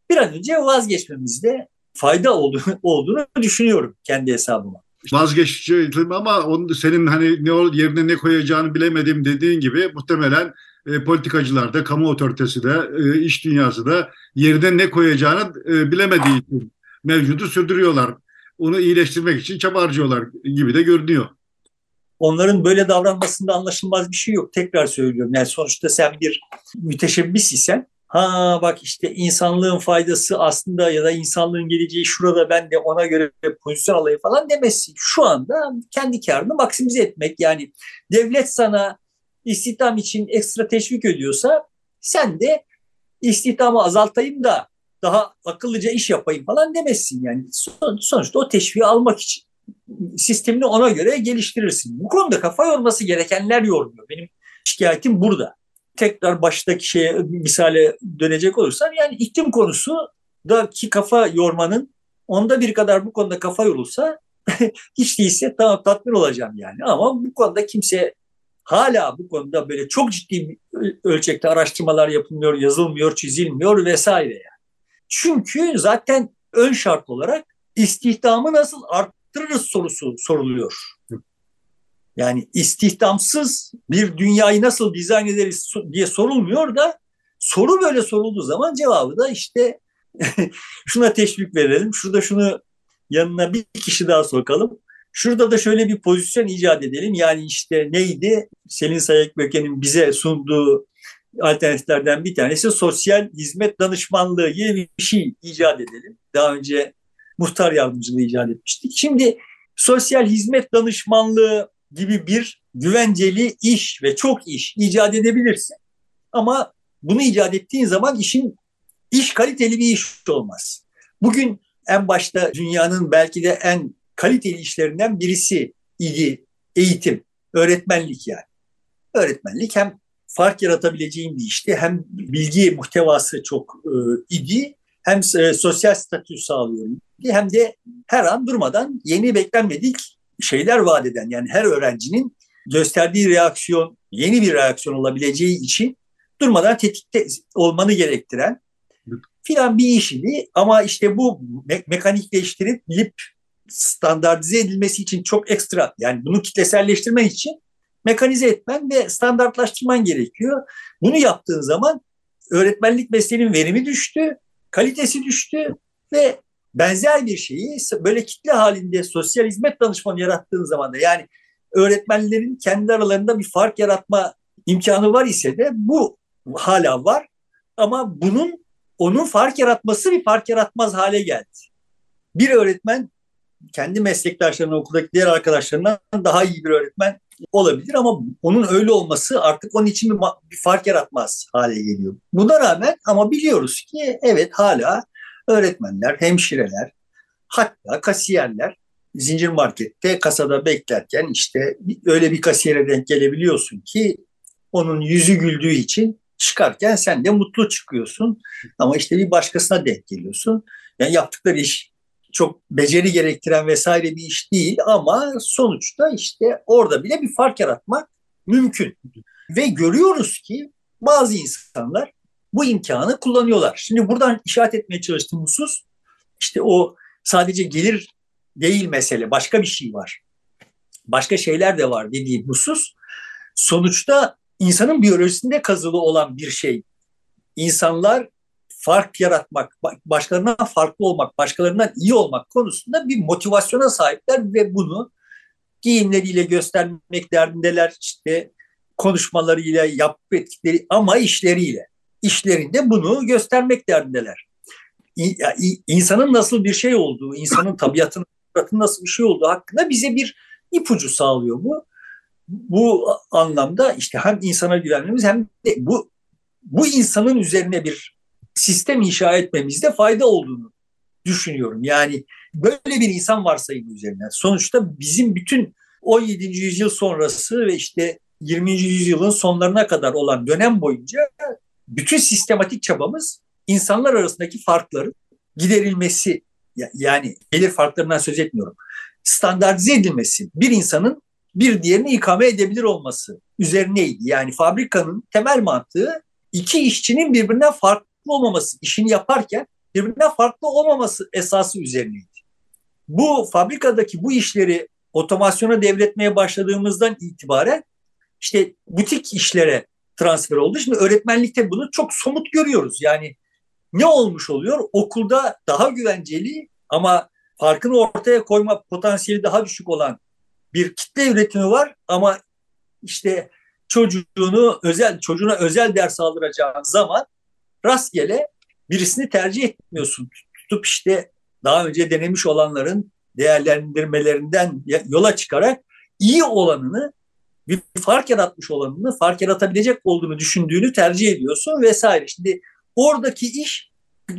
bir an önce vazgeçmemizde fayda olduğunu, olduğunu düşünüyorum kendi hesabıma. Vazgeçeceğim ama onun, senin hani ne yerine ne koyacağını bilemedim dediğin gibi muhtemelen e, politikacılar da, kamu otoritesi de, e, iş dünyası da yerine ne koyacağını e, bilemediği için mevcudu sürdürüyorlar. Onu iyileştirmek için çaba harcıyorlar gibi de görünüyor onların böyle davranmasında anlaşılmaz bir şey yok. Tekrar söylüyorum. Yani sonuçta sen bir müteşebbis isen ha bak işte insanlığın faydası aslında ya da insanlığın geleceği şurada ben de ona göre pozisyon alayım falan demezsin. Şu anda kendi karını maksimize etmek yani devlet sana istihdam için ekstra teşvik ediyorsa sen de istihdamı azaltayım da daha akıllıca iş yapayım falan demezsin yani. Sonuçta o teşviği almak için sistemini ona göre geliştirirsin. Bu konuda kafa yorması gerekenler yormuyor. Benim şikayetim burada. Tekrar baştaki şeye misale dönecek olursam yani iklim konusu da ki kafa yormanın onda bir kadar bu konuda kafa yorulsa hiç değilse tamam tatmin olacağım yani. Ama bu konuda kimse hala bu konuda böyle çok ciddi ölçekte araştırmalar yapılmıyor, yazılmıyor, çizilmiyor vesaire yani. Çünkü zaten ön şart olarak istihdamı nasıl art arttırırız sorusu soruluyor. Yani istihdamsız bir dünyayı nasıl dizayn ederiz diye sorulmuyor da soru böyle sorulduğu zaman cevabı da işte şuna teşvik verelim, şurada şunu yanına bir kişi daha sokalım. Şurada da şöyle bir pozisyon icat edelim. Yani işte neydi? Selin Sayık bize sunduğu alternatiflerden bir tanesi sosyal hizmet danışmanlığı gibi bir şey icat edelim. Daha önce muhtar yardımcılığı icat etmiştik. Şimdi sosyal hizmet danışmanlığı gibi bir güvenceli iş ve çok iş icat edebilirsin. Ama bunu icat ettiğin zaman işin iş kaliteli bir iş olmaz. Bugün en başta dünyanın belki de en kaliteli işlerinden birisi idi eğitim, öğretmenlik yani. Öğretmenlik hem fark yaratabileceğim bir işti hem bilgi muhtevası çok e, idi hem e, sosyal statü sağlıyor hem de her an durmadan yeni beklenmedik şeyler vaat eden yani her öğrencinin gösterdiği reaksiyon yeni bir reaksiyon olabileceği için durmadan tetikte olmanı gerektiren filan bir iş idi. Ama işte bu me- mekanikleştirilip standartize edilmesi için çok ekstra yani bunu kitleselleştirmen için mekanize etmen ve standartlaştırman gerekiyor. Bunu yaptığın zaman öğretmenlik mesleğinin verimi düştü kalitesi düştü ve benzer bir şeyi böyle kitle halinde sosyal hizmet danışmanı yarattığın zaman da yani öğretmenlerin kendi aralarında bir fark yaratma imkanı var ise de bu hala var ama bunun onun fark yaratması bir fark yaratmaz hale geldi. Bir öğretmen kendi meslektaşlarına, okuldaki diğer arkadaşlarından daha iyi bir öğretmen olabilir ama onun öyle olması artık onun için bir, bir fark yaratmaz hale geliyor. Buna rağmen ama biliyoruz ki evet hala öğretmenler, hemşireler, hatta kasiyerler zincir markette kasada beklerken işte öyle bir kasiyere denk gelebiliyorsun ki onun yüzü güldüğü için çıkarken sen de mutlu çıkıyorsun. Ama işte bir başkasına denk geliyorsun. Yani yaptıkları iş çok beceri gerektiren vesaire bir iş değil ama sonuçta işte orada bile bir fark yaratmak mümkün. Ve görüyoruz ki bazı insanlar bu imkanı kullanıyorlar. Şimdi buradan işaret etmeye çalıştığım husus işte o sadece gelir değil mesele başka bir şey var. Başka şeyler de var dediğim husus. Sonuçta insanın biyolojisinde kazılı olan bir şey. İnsanlar fark yaratmak, başkalarından farklı olmak, başkalarından iyi olmak konusunda bir motivasyona sahipler ve bunu giyimleriyle göstermek derdindeler. işte konuşmalarıyla, yapıp ettikleri ama işleriyle. işlerinde bunu göstermek derdindeler. İnsanın nasıl bir şey olduğu, insanın tabiatının nasıl bir şey olduğu hakkında bize bir ipucu sağlıyor bu. Bu anlamda işte hem insana güvenmemiz hem de bu bu insanın üzerine bir sistem inşa etmemizde fayda olduğunu düşünüyorum. Yani böyle bir insan varsayımı üzerinden. Sonuçta bizim bütün 17. yüzyıl sonrası ve işte 20. yüzyılın sonlarına kadar olan dönem boyunca bütün sistematik çabamız insanlar arasındaki farkların giderilmesi yani gelir farklarından söz etmiyorum. Standartize edilmesi, bir insanın bir diğerini ikame edebilir olması üzerineydi. Yani fabrikanın temel mantığı iki işçinin birbirinden farklı olmaması, işini yaparken birbirinden farklı olmaması esası üzerineydi. Bu fabrikadaki bu işleri otomasyona devretmeye başladığımızdan itibaren işte butik işlere transfer oldu. Şimdi öğretmenlikte bunu çok somut görüyoruz. Yani ne olmuş oluyor? Okulda daha güvenceli ama farkını ortaya koyma potansiyeli daha düşük olan bir kitle üretimi var ama işte çocuğunu özel çocuğuna özel ders aldıracağın zaman rastgele birisini tercih etmiyorsun. Tutup işte daha önce denemiş olanların değerlendirmelerinden yola çıkarak iyi olanını bir fark yaratmış olanını fark yaratabilecek olduğunu düşündüğünü tercih ediyorsun vesaire. Şimdi oradaki iş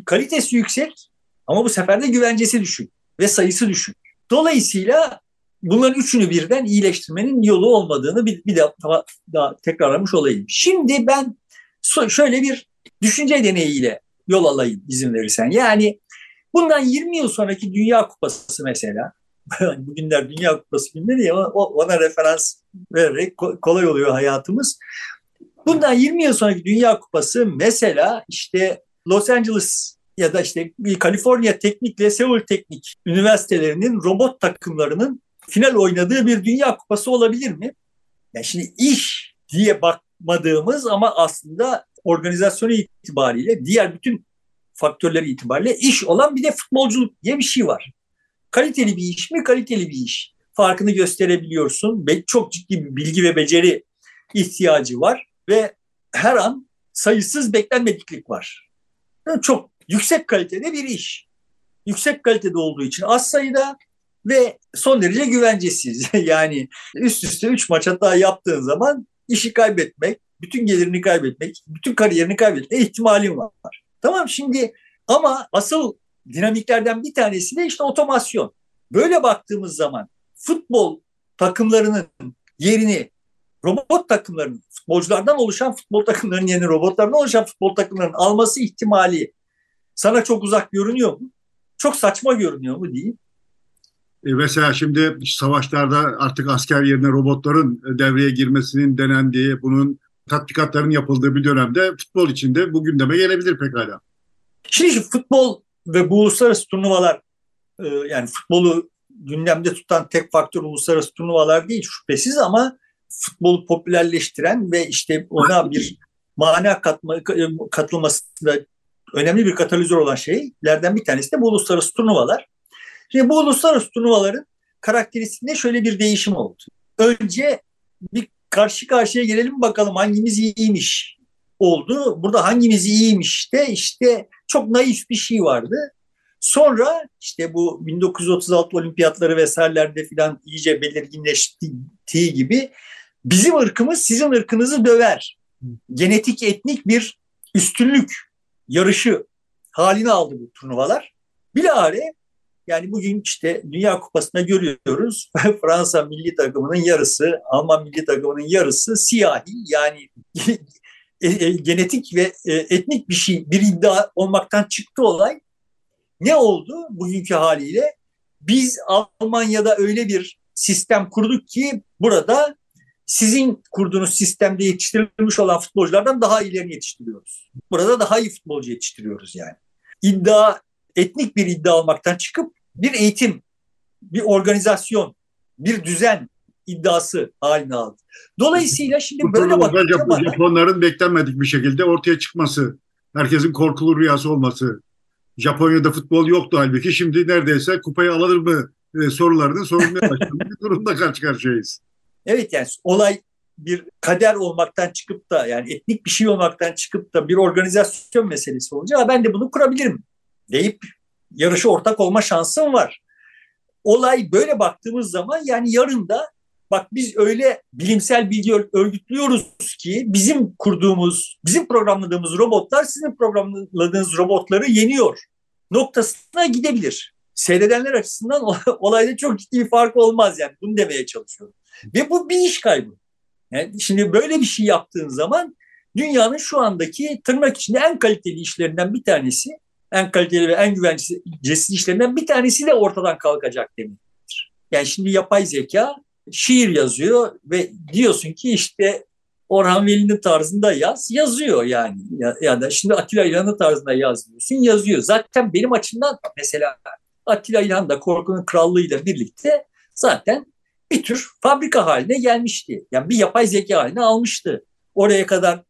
kalitesi yüksek ama bu sefer de güvencesi düşük ve sayısı düşük. Dolayısıyla bunların üçünü birden iyileştirmenin yolu olmadığını bir, bir daha, daha tekrarlamış olayım. Şimdi ben şöyle bir düşünce deneyiyle yol alayım izin verirsen. Yani bundan 20 yıl sonraki Dünya Kupası mesela bugünler Dünya Kupası günleri ya ona referans vererek kolay oluyor hayatımız. Bundan 20 yıl sonraki Dünya Kupası mesela işte Los Angeles ya da işte Kaliforniya Teknik Seul Teknik üniversitelerinin robot takımlarının final oynadığı bir Dünya Kupası olabilir mi? Yani şimdi iş diye bakmadığımız ama aslında organizasyonu itibariyle diğer bütün faktörleri itibariyle iş olan bir de futbolculuk diye bir şey var. Kaliteli bir iş mi? Kaliteli bir iş. Farkını gösterebiliyorsun. Çok ciddi bir bilgi ve beceri ihtiyacı var ve her an sayısız beklenmediklik var. Yani çok yüksek kalitede bir iş. Yüksek kalitede olduğu için az sayıda ve son derece güvencesiz. yani üst üste 3 maç hata yaptığın zaman işi kaybetmek, bütün gelirini kaybetmek, bütün kariyerini kaybetme ihtimalin var. Tamam şimdi ama asıl dinamiklerden bir tanesi de işte otomasyon. Böyle baktığımız zaman futbol takımlarının yerini robot takımlarının, futbolculardan oluşan futbol takımlarının yerini robotlardan oluşan futbol takımlarının alması ihtimali sana çok uzak görünüyor mu? Çok saçma görünüyor mu değil? E mesela şimdi savaşlarda artık asker yerine robotların devreye girmesinin denendiği, bunun tatbikatların yapıldığı bir dönemde futbol içinde bu gündeme gelebilir pekala. Şimdi futbol ve bu uluslararası turnuvalar e, yani futbolu gündemde tutan tek faktör uluslararası turnuvalar değil şüphesiz ama futbolu popülerleştiren ve işte ona bir mana katma, katılması da önemli bir katalizör olan şeylerden bir tanesi de bu uluslararası turnuvalar. Şimdi bu uluslararası turnuvaların karakteristiğinde şöyle bir değişim oldu. Önce bir karşı karşıya gelelim bakalım hangimiz iyiymiş oldu. Burada hangimiz iyiymiş de işte çok naif bir şey vardı. Sonra işte bu 1936 olimpiyatları vesairelerde filan iyice belirginleştiği gibi bizim ırkımız sizin ırkınızı döver. Genetik etnik bir üstünlük yarışı halini aldı bu turnuvalar. Bilahare yani bugün işte Dünya Kupası'nda görüyoruz Fransa milli takımının yarısı, Alman milli takımının yarısı siyahi yani e, e, genetik ve e, etnik bir şey, bir iddia olmaktan çıktı olay. Ne oldu bugünkü haliyle? Biz Almanya'da öyle bir sistem kurduk ki burada sizin kurduğunuz sistemde yetiştirilmiş olan futbolculardan daha ileri yetiştiriyoruz. Burada daha iyi futbolcu yetiştiriyoruz yani. İddia, etnik bir iddia olmaktan çıkıp bir eğitim, bir organizasyon, bir düzen iddiası haline aldı. Dolayısıyla şimdi Bu böyle bakınca Japon, Japonların beklenmedik bir şekilde ortaya çıkması, herkesin korkulu rüyası olması. Japonya'da futbol yoktu halbuki şimdi neredeyse kupayı alır mı e, sorularının sorulmaya başladığı bir durumda karşı karşıyayız. Evet yani olay bir kader olmaktan çıkıp da yani etnik bir şey olmaktan çıkıp da bir organizasyon meselesi olunca ben de bunu kurabilirim deyip yarışa ortak olma şansım var. Olay böyle baktığımız zaman yani yarın da bak biz öyle bilimsel bilgi örgütlüyoruz ki bizim kurduğumuz, bizim programladığımız robotlar sizin programladığınız robotları yeniyor noktasına gidebilir. Seyredenler açısından olayda çok ciddi bir fark olmaz yani bunu demeye çalışıyorum. Ve bu bir iş kaybı. Yani şimdi böyle bir şey yaptığın zaman dünyanın şu andaki tırnak içinde en kaliteli işlerinden bir tanesi, en kaliteli ve en güvencesiz işlerinden bir tanesi de ortadan kalkacak demektir. Yani şimdi yapay zeka şiir yazıyor ve diyorsun ki işte Orhan Veli'nin tarzında yaz, yazıyor yani. Ya, ya da şimdi Atilla İlhan'ın tarzında yaz diyorsun, yazıyor. Zaten benim açımdan mesela Atilla İlhan da Korkunun Krallığı'yla birlikte zaten bir tür fabrika haline gelmişti. Yani bir yapay zeka haline almıştı. Oraya kadar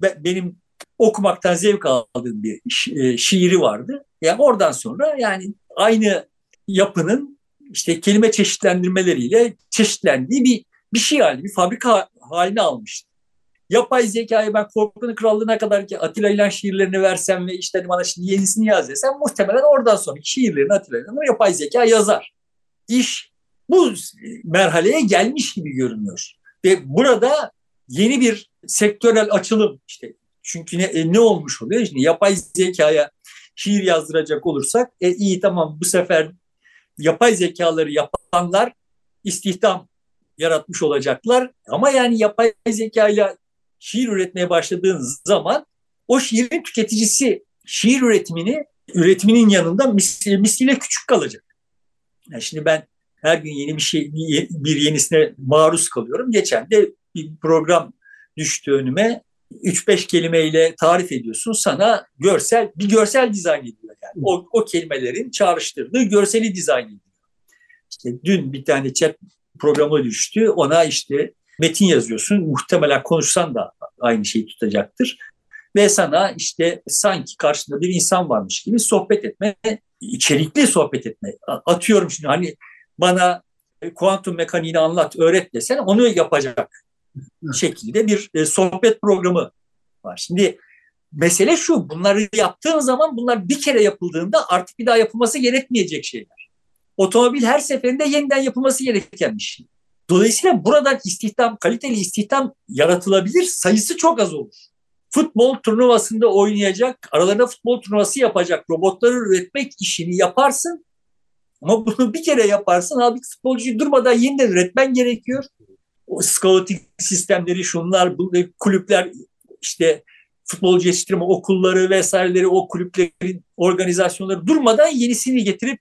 benim okumaktan zevk aldığım bir şi- şiiri vardı. Yani oradan sonra yani aynı yapının işte kelime çeşitlendirmeleriyle çeşitlendiği bir bir şey haline, bir fabrika haline almıştı. Yapay zekayı ben Korkunun Krallığı'na kadar ki Atilla İlhan şiirlerini versem ve işte bana şimdi yenisini yaz desem muhtemelen oradan sonraki şiirlerini Atilla İlhan'ı yapay zeka yazar. İş bu merhaleye gelmiş gibi görünüyor. Ve burada yeni bir sektörel açılım işte çünkü ne, ne olmuş oluyor? Şimdi yapay zekaya şiir yazdıracak olursak e, iyi tamam bu sefer yapay zekaları yapanlar istihdam yaratmış olacaklar. Ama yani yapay zekayla şiir üretmeye başladığın zaman o şiirin tüketicisi şiir üretimini üretiminin yanında mis, misliyle küçük kalacak. Yani şimdi ben her gün yeni bir şey bir yenisine maruz kalıyorum. Geçen de bir program düştü önüme. 3-5 kelimeyle tarif ediyorsun. Sana görsel bir görsel dizayn ediyor yani. O, o kelimelerin çağrıştırdığı görseli dizayn ediyor. İşte dün bir tane chat programı düştü. Ona işte metin yazıyorsun. Muhtemelen konuşsan da aynı şeyi tutacaktır. Ve sana işte sanki karşında bir insan varmış gibi sohbet etme, içerikli sohbet etme. Atıyorum şimdi hani bana e, kuantum mekaniğini anlat, öğret desen onu yapacak şekilde bir e, sohbet programı var. Şimdi mesele şu, bunları yaptığın zaman bunlar bir kere yapıldığında artık bir daha yapılması gerekmeyecek şeyler. Otomobil her seferinde yeniden yapılması gereken bir şey. Dolayısıyla buradan istihdam, kaliteli istihdam yaratılabilir, sayısı çok az olur. Futbol turnuvasında oynayacak, aralarında futbol turnuvası yapacak robotları üretmek işini yaparsın ama bunu bir kere yaparsın abi futbolcuyu durmadan yeniden üretmen gerekiyor. O sistemleri şunlar, bu kulüpler işte futbolcu yetiştirme okulları vesaireleri o kulüplerin organizasyonları durmadan yenisini getirip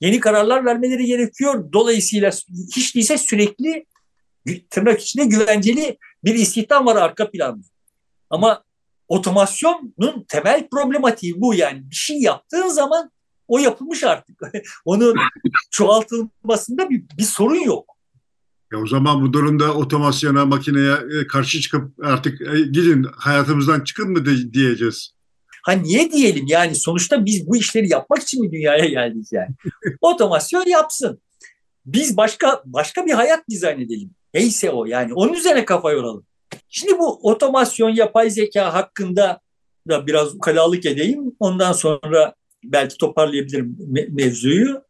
yeni kararlar vermeleri gerekiyor. Dolayısıyla hiç değilse sürekli tırnak içinde güvenceli bir istihdam var arka planda. Ama otomasyonun temel problematiği bu yani bir şey yaptığın zaman o yapılmış artık. Onun çoğaltılmasında bir, bir sorun yok. Ya o zaman bu durumda otomasyona, makineye e, karşı çıkıp artık e, gidin hayatımızdan çıkın mı diyeceğiz. Ha niye diyelim yani sonuçta biz bu işleri yapmak için mi dünyaya geldik yani? Otomasyon yapsın. Biz başka başka bir hayat dizayn edelim. Neyse o yani onun üzerine kafa yoralım. Şimdi bu otomasyon, yapay zeka hakkında da biraz ukalalık edeyim. Ondan sonra belki toparlayabilirim mevzuyu.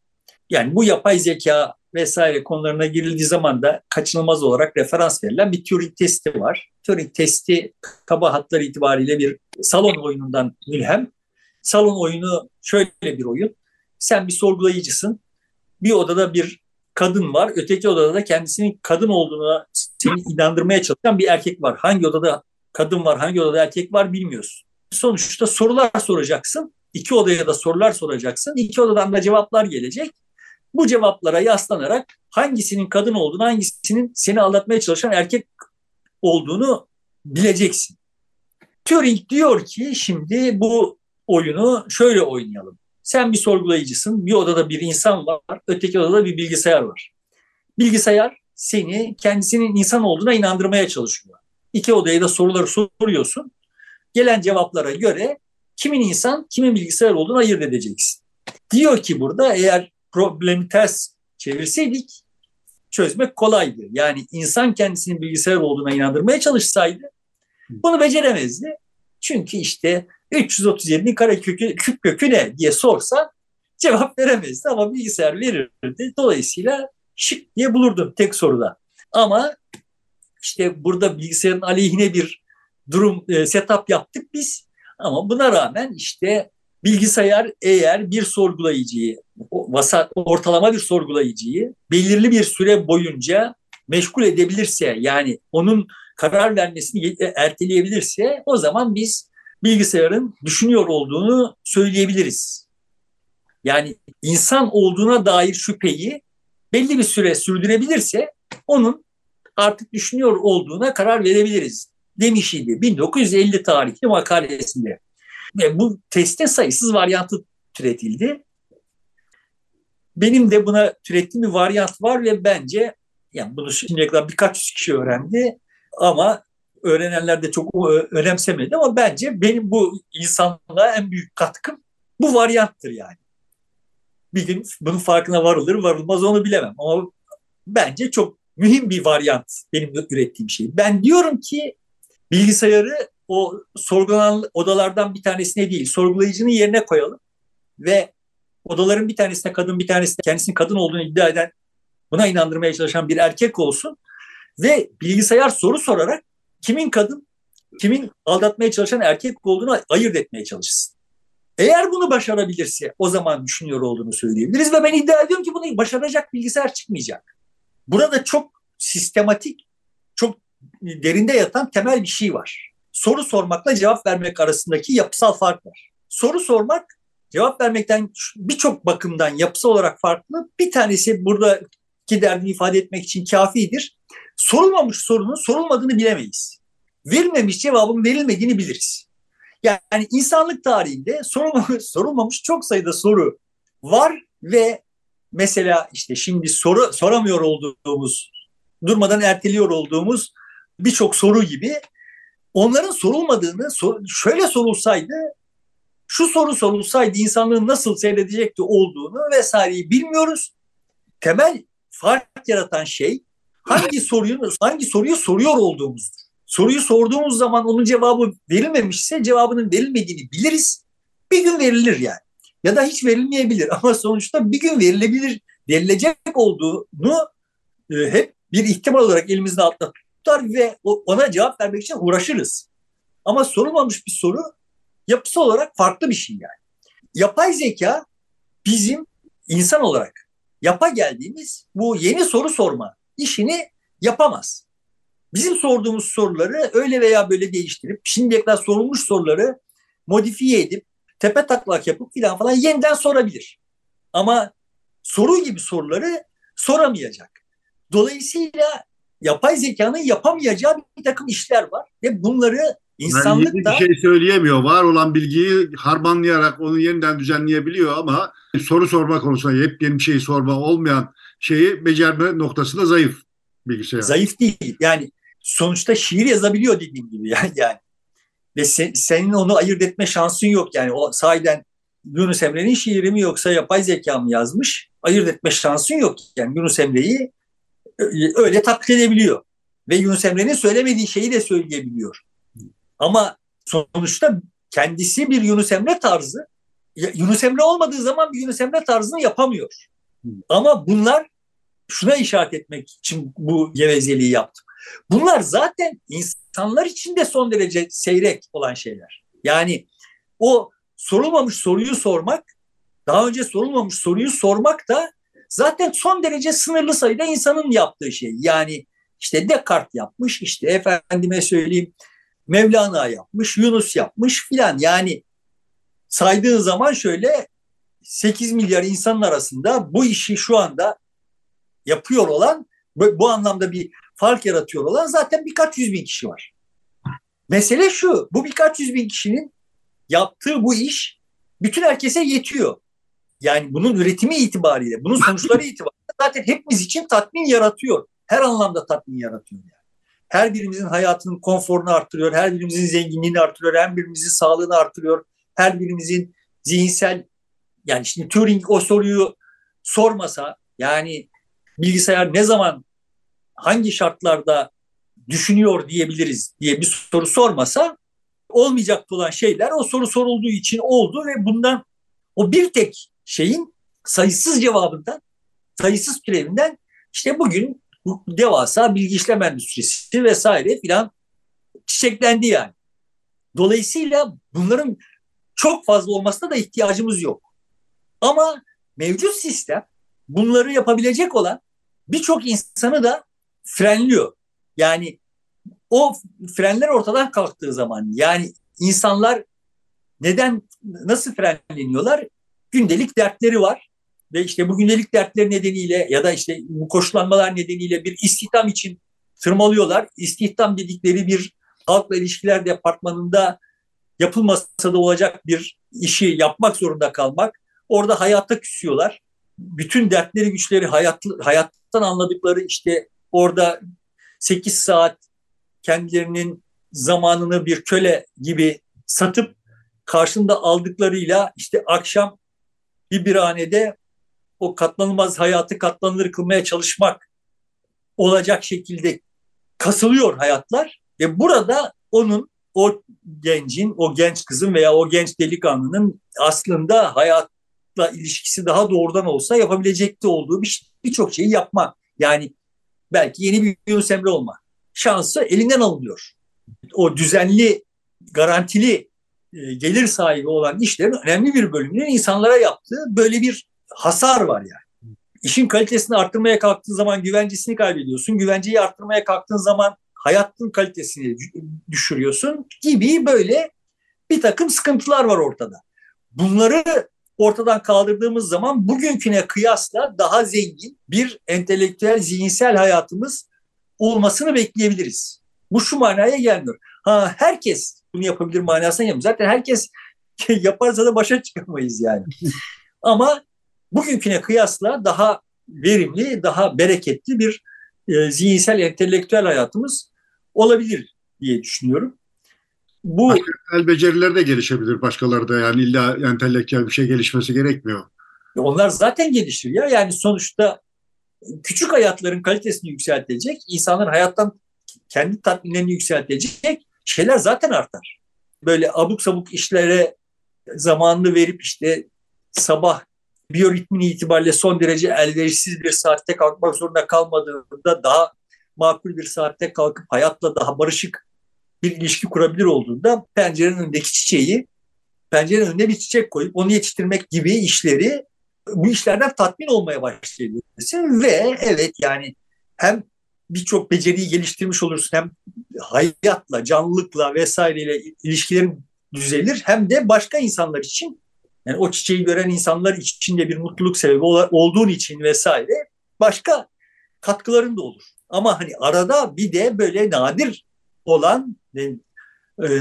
Yani bu yapay zeka vesaire konularına girildiği zaman da kaçınılmaz olarak referans verilen bir Turing testi var. Turing testi kaba hatlar itibariyle bir salon oyunundan mülhem. Salon oyunu şöyle bir oyun. Sen bir sorgulayıcısın. Bir odada bir kadın var. Öteki odada da kendisinin kadın olduğuna seni inandırmaya çalışan bir erkek var. Hangi odada kadın var, hangi odada erkek var bilmiyorsun. Sonuçta sorular soracaksın. İki odaya da sorular soracaksın. İki odadan da cevaplar gelecek. Bu cevaplara yaslanarak hangisinin kadın olduğunu, hangisinin seni aldatmaya çalışan erkek olduğunu bileceksin. Turing diyor ki şimdi bu oyunu şöyle oynayalım. Sen bir sorgulayıcısın, bir odada bir insan var, öteki odada bir bilgisayar var. Bilgisayar seni kendisinin insan olduğuna inandırmaya çalışıyor. İki odaya da soruları soruyorsun. Gelen cevaplara göre kimin insan, kimin bilgisayar olduğunu ayırt edeceksin. Diyor ki burada eğer problemi ters çevirseydik çözmek kolaydı. Yani insan kendisinin bilgisayar olduğuna inandırmaya çalışsaydı bunu beceremezdi. Çünkü işte 337'nin karekökü küp kökü ne diye sorsa cevap veremezdi ama bilgisayar verirdi. Dolayısıyla şık diye bulurdum tek soruda. Ama işte burada bilgisayarın aleyhine bir durum e, setup yaptık biz. Ama buna rağmen işte bilgisayar eğer bir sorgulayıcıyı, ortalama bir sorgulayıcıyı belirli bir süre boyunca meşgul edebilirse yani onun karar vermesini erteleyebilirse o zaman biz bilgisayarın düşünüyor olduğunu söyleyebiliriz. Yani insan olduğuna dair şüpheyi belli bir süre sürdürebilirse onun artık düşünüyor olduğuna karar verebiliriz demiş idi 1950 tarihli makalesinde. Ve bu testin sayısız varyantı türetildi. Benim de buna türettiğim bir varyant var ve bence yani bunu şimdiye kadar birkaç yüz kişi öğrendi ama öğrenenler de çok önemsemedi ama bence benim bu insanlığa en büyük katkım bu varyanttır yani. Bir gün bunun farkına varılır varılmaz onu bilemem ama bence çok mühim bir varyant benim ürettiğim şey. Ben diyorum ki bilgisayarı o sorgulanan odalardan bir tanesine değil sorgulayıcının yerine koyalım ve odaların bir tanesine kadın bir tanesine kendisinin kadın olduğunu iddia eden buna inandırmaya çalışan bir erkek olsun ve bilgisayar soru sorarak kimin kadın, kimin aldatmaya çalışan erkek olduğunu ayırt etmeye çalışsın. Eğer bunu başarabilirse o zaman düşünüyor olduğunu söyleyebiliriz ve ben iddia ediyorum ki bunu başaracak bilgisayar çıkmayacak. Burada çok sistematik, çok derinde yatan temel bir şey var. Soru sormakla cevap vermek arasındaki yapısal fark var. Soru sormak cevap vermekten birçok bakımdan yapısal olarak farklı. Bir tanesi buradaki derdini ifade etmek için kafidir sorulmamış sorunun sorulmadığını bilemeyiz. Verilmemiş cevabın verilmediğini biliriz. Yani insanlık tarihinde sorulmamış, sorulmamış çok sayıda soru var ve mesela işte şimdi soru soramıyor olduğumuz, durmadan erteliyor olduğumuz birçok soru gibi onların sorulmadığını şöyle sorulsaydı şu soru sorulsaydı insanlığın nasıl seyredecekti olduğunu vesaireyi bilmiyoruz. Temel fark yaratan şey hangi soruyu hangi soruyu soruyor olduğumuzdur. Soruyu sorduğumuz zaman onun cevabı verilmemişse cevabının verilmediğini biliriz. Bir gün verilir yani. Ya da hiç verilmeyebilir ama sonuçta bir gün verilebilir, verilecek olduğunu e, hep bir ihtimal olarak elimizde altta tutar ve ona cevap vermek için uğraşırız. Ama sorulmamış bir soru yapısı olarak farklı bir şey yani. Yapay zeka bizim insan olarak yapa geldiğimiz bu yeni soru sorma işini yapamaz. Bizim sorduğumuz soruları öyle veya böyle değiştirip şimdiye kadar sorulmuş soruları modifiye edip tepe taklak yapıp filan falan yeniden sorabilir. Ama soru gibi soruları soramayacak. Dolayısıyla yapay zekanın yapamayacağı bir takım işler var ve bunları insanlık da... bir şey söyleyemiyor. Var olan bilgiyi harmanlayarak onu yeniden düzenleyebiliyor ama soru sorma konusunda hep yeni bir şey sorma olmayan şeyi becerme noktasında zayıf bilgisayar. Zayıf değil. Yani sonuçta şiir yazabiliyor dediğim gibi yani. yani. Ve sen, senin onu ayırt etme şansın yok yani. O sahiden Yunus Emre'nin şiiri mi yoksa yapay zeka mı yazmış? Ayırt etme şansın yok. Yani Yunus Emre'yi öyle taklit edebiliyor. Ve Yunus Emre'nin söylemediği şeyi de söyleyebiliyor. Ama sonuçta kendisi bir Yunus Emre tarzı. Yunus Emre olmadığı zaman bir Yunus Emre tarzını yapamıyor. Ama bunlar şuna işaret etmek için bu gevezeliği yaptım. Bunlar zaten insanlar için de son derece seyrek olan şeyler. Yani o sorulmamış soruyu sormak, daha önce sorulmamış soruyu sormak da zaten son derece sınırlı sayıda insanın yaptığı şey. Yani işte Descartes yapmış, işte efendime söyleyeyim Mevlana yapmış, Yunus yapmış filan. Yani saydığın zaman şöyle 8 milyar insanın arasında bu işi şu anda yapıyor olan, bu anlamda bir fark yaratıyor olan zaten birkaç yüz bin kişi var. Mesele şu, bu birkaç yüz bin kişinin yaptığı bu iş bütün herkese yetiyor. Yani bunun üretimi itibariyle, bunun sonuçları itibariyle zaten hepimiz için tatmin yaratıyor. Her anlamda tatmin yaratıyor yani. Her birimizin hayatının konforunu artırıyor, her birimizin zenginliğini artırıyor, her birimizin sağlığını artırıyor, her birimizin zihinsel yani şimdi Turing o soruyu sormasa yani bilgisayar ne zaman hangi şartlarda düşünüyor diyebiliriz diye bir soru sormasa olmayacaktı olan şeyler o soru sorulduğu için oldu ve bundan o bir tek şeyin sayısız cevabından, sayısız türevinden işte bugün bu devasa bilgi işlem endüstrisi vesaire filan çiçeklendi yani. Dolayısıyla bunların çok fazla olmasına da ihtiyacımız yok. Ama mevcut sistem bunları yapabilecek olan birçok insanı da frenliyor. Yani o frenler ortadan kalktığı zaman yani insanlar neden nasıl frenleniyorlar? Gündelik dertleri var ve işte bu gündelik dertleri nedeniyle ya da işte bu koşullanmalar nedeniyle bir istihdam için tırmalıyorlar. İstihdam dedikleri bir halkla ilişkiler departmanında yapılmasa da olacak bir işi yapmak zorunda kalmak. Orada hayatta küsüyorlar. Bütün dertleri, güçleri, hayat, hayattan anladıkları işte orada 8 saat kendilerinin zamanını bir köle gibi satıp karşında aldıklarıyla işte akşam bir birhanede o katlanılmaz hayatı katlanılır kılmaya çalışmak olacak şekilde kasılıyor hayatlar ve burada onun o gencin, o genç kızın veya o genç delikanlının aslında hayatla ilişkisi daha doğrudan olsa yapabilecekte olduğu birçok bir şeyi yapma. Yani belki yeni bir Yunus Emre olma şansı elinden alınıyor. O düzenli, garantili gelir sahibi olan işlerin önemli bir bölümünün insanlara yaptığı böyle bir hasar var yani. İşin kalitesini arttırmaya kalktığın zaman güvencesini kaybediyorsun. Güvenceyi arttırmaya kalktığın zaman hayatın kalitesini düşürüyorsun gibi böyle bir takım sıkıntılar var ortada. Bunları ortadan kaldırdığımız zaman bugünküne kıyasla daha zengin bir entelektüel, zihinsel hayatımız olmasını bekleyebiliriz. Bu şu manaya gelmiyor. Ha herkes bunu yapabilir manasına gelmiyor. Zaten herkes yaparsa da başa çıkamayız yani. Ama bugünküne kıyasla daha verimli, daha bereketli bir e, zihinsel, entelektüel hayatımız olabilir diye düşünüyorum. Bu Başka el beceriler de gelişebilir başkalarda yani illa entelektüel bir şey gelişmesi gerekmiyor. Onlar zaten gelişir ya yani sonuçta küçük hayatların kalitesini yükseltecek, insanların hayattan kendi tatminlerini yükseltecek şeyler zaten artar. Böyle abuk sabuk işlere zamanını verip işte sabah biyoritmini itibariyle son derece elverişsiz bir saatte kalkmak zorunda kalmadığında daha makul bir saatte kalkıp hayatla daha barışık bir ilişki kurabilir olduğunda pencerenin önündeki çiçeği pencerenin önüne bir çiçek koyup onu yetiştirmek gibi işleri bu işlerden tatmin olmaya başlayabilirsin ve evet yani hem birçok beceriyi geliştirmiş olursun hem hayatla, canlılıkla vesaireyle ilişkilerin düzelir hem de başka insanlar için yani o çiçeği gören insanlar için de bir mutluluk sebebi olduğun için vesaire başka katkıların da olur. Ama hani arada bir de böyle nadir olan e,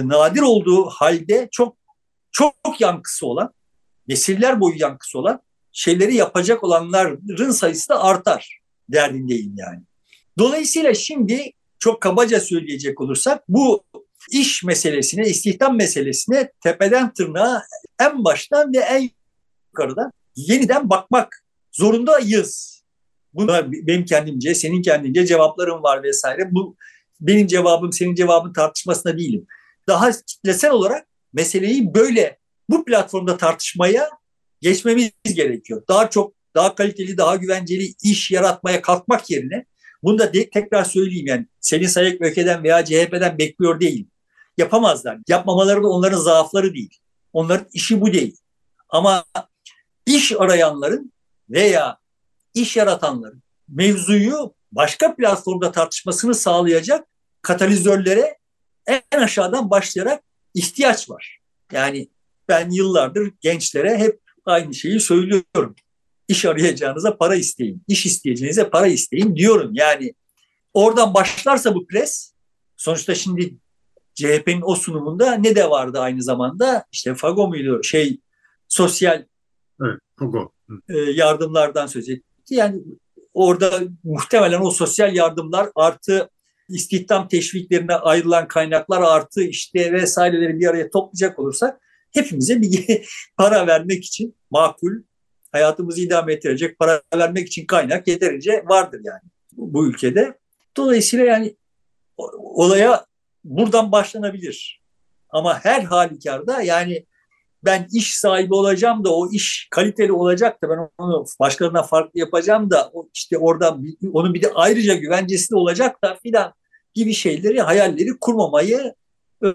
nadir olduğu halde çok çok yankısı olan nesiller boyu yankısı olan şeyleri yapacak olanların sayısı da artar derdindeyim yani. Dolayısıyla şimdi çok kabaca söyleyecek olursak bu iş meselesine, istihdam meselesine tepeden tırnağa en baştan ve en yukarıdan yeniden bakmak zorundayız. Buna benim kendimce, senin kendince cevaplarım var vesaire. Bu benim cevabım, senin cevabın tartışmasına değilim. Daha kitlesel olarak meseleyi böyle bu platformda tartışmaya geçmemiz gerekiyor. Daha çok, daha kaliteli, daha güvenceli iş yaratmaya kalkmak yerine bunu da de, tekrar söyleyeyim yani Selin Sayık Öke'den veya CHP'den bekliyor değilim. Yapamazlar. Yapmamaları da onların zaafları değil. Onların işi bu değil. Ama iş arayanların veya iş yaratanların mevzuyu başka platformda tartışmasını sağlayacak katalizörlere en aşağıdan başlayarak ihtiyaç var. Yani ben yıllardır gençlere hep aynı şeyi söylüyorum. İş arayacağınıza para isteyin, iş isteyeceğinize para isteyin diyorum. Yani oradan başlarsa bu pres, sonuçta şimdi CHP'nin o sunumunda ne de vardı aynı zamanda? İşte Fago muydu? Şey sosyal evet, Fago. E, yardımlardan söz etti. Yani orada muhtemelen o sosyal yardımlar artı istihdam teşviklerine ayrılan kaynaklar artı işte vesaireleri bir araya toplayacak olursak hepimize bir para vermek için makul hayatımızı idame ettirecek para vermek için kaynak yeterince vardır yani bu ülkede. Dolayısıyla yani olaya buradan başlanabilir. Ama her halükarda yani ben iş sahibi olacağım da o iş kaliteli olacak da ben onu başkalarına farklı yapacağım da işte orada onun bir de ayrıca güvencesi de olacak da filan gibi şeyleri hayalleri kurmamayı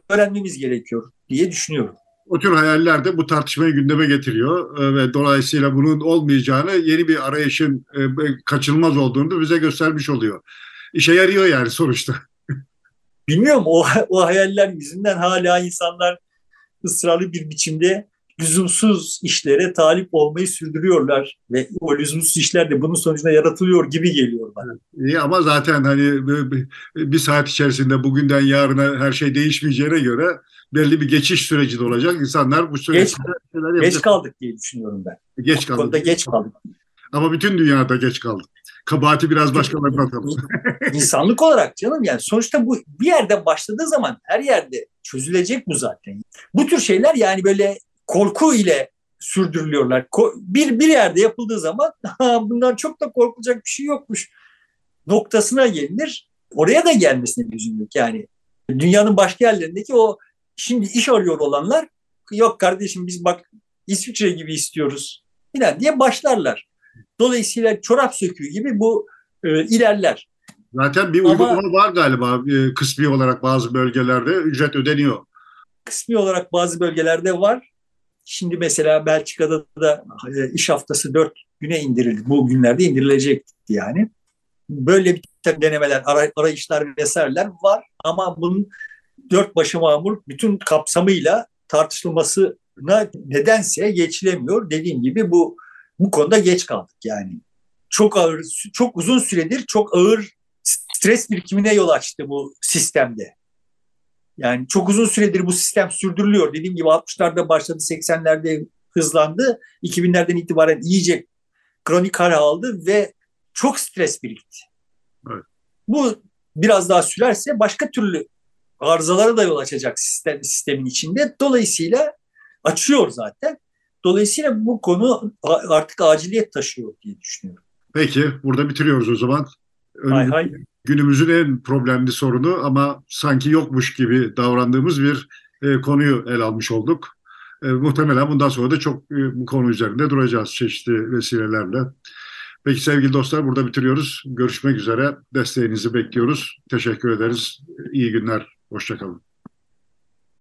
öğrenmemiz gerekiyor diye düşünüyorum. O tür hayaller de bu tartışmayı gündeme getiriyor e, ve dolayısıyla bunun olmayacağını yeni bir arayışın e, kaçınılmaz olduğunu da bize göstermiş oluyor. İşe yarıyor yani sonuçta. Bilmiyorum o, o hayaller yüzünden hala insanlar ısrarlı bir biçimde lüzumsuz işlere talip olmayı sürdürüyorlar ve o lüzumsuz işler de bunun sonucunda yaratılıyor gibi geliyor bana. İyi ama zaten hani bir saat içerisinde bugünden yarına her şey değişmeyeceğine göre belli bir geçiş süreci de olacak. İnsanlar bu süreçte geç, geç kaldık diye düşünüyorum ben. Geç kaldık. Konuda geç kaldık. Ama bütün dünyada geç kaldık. Kabahati biraz başkalarına atalım. İnsanlık olarak canım yani sonuçta bu bir yerde başladığı zaman her yerde çözülecek bu zaten. Bu tür şeyler yani böyle korku ile sürdürülüyorlar. Bir bir yerde yapıldığı zaman bundan çok da korkulacak bir şey yokmuş noktasına gelinir. Oraya da gelmesine lüzum yani. Dünyanın başka yerlerindeki o şimdi iş arıyor olanlar yok kardeşim biz bak İsviçre gibi istiyoruz filan diye başlarlar. Dolayısıyla çorap söküğü gibi bu e, ilerler. Zaten bir uygulama Ama, var galiba e, kısmi olarak bazı bölgelerde ücret ödeniyor. Kısmi olarak bazı bölgelerde var. Şimdi mesela Belçika'da da e, iş haftası dört güne indirildi. Bu günlerde indirilecekti yani. Böyle bir denemeler, arayışlar vesaireler var ama bunun dört başı mamur bütün kapsamıyla tartışılmasına nedense geçilemiyor. Dediğim gibi bu bu konuda geç kaldık yani. Çok ağır, çok uzun süredir çok ağır stres birikimine yol açtı bu sistemde. Yani çok uzun süredir bu sistem sürdürülüyor. Dediğim gibi 60'larda başladı, 80'lerde hızlandı. 2000'lerden itibaren iyice kronik hale aldı ve çok stres birikti. Evet. Bu biraz daha sürerse başka türlü arızalara da yol açacak sistem, sistemin içinde. Dolayısıyla açıyor zaten. Dolayısıyla bu konu artık aciliyet taşıyor diye düşünüyorum. Peki burada bitiriyoruz o zaman. Ön, hay hay. Günümüzün en problemli sorunu ama sanki yokmuş gibi davrandığımız bir e, konuyu el almış olduk. E, muhtemelen bundan sonra da çok e, bu konu üzerinde duracağız çeşitli vesilelerle. Peki sevgili dostlar burada bitiriyoruz. Görüşmek üzere. Desteğinizi bekliyoruz. Teşekkür ederiz. İyi günler. Hoşçakalın.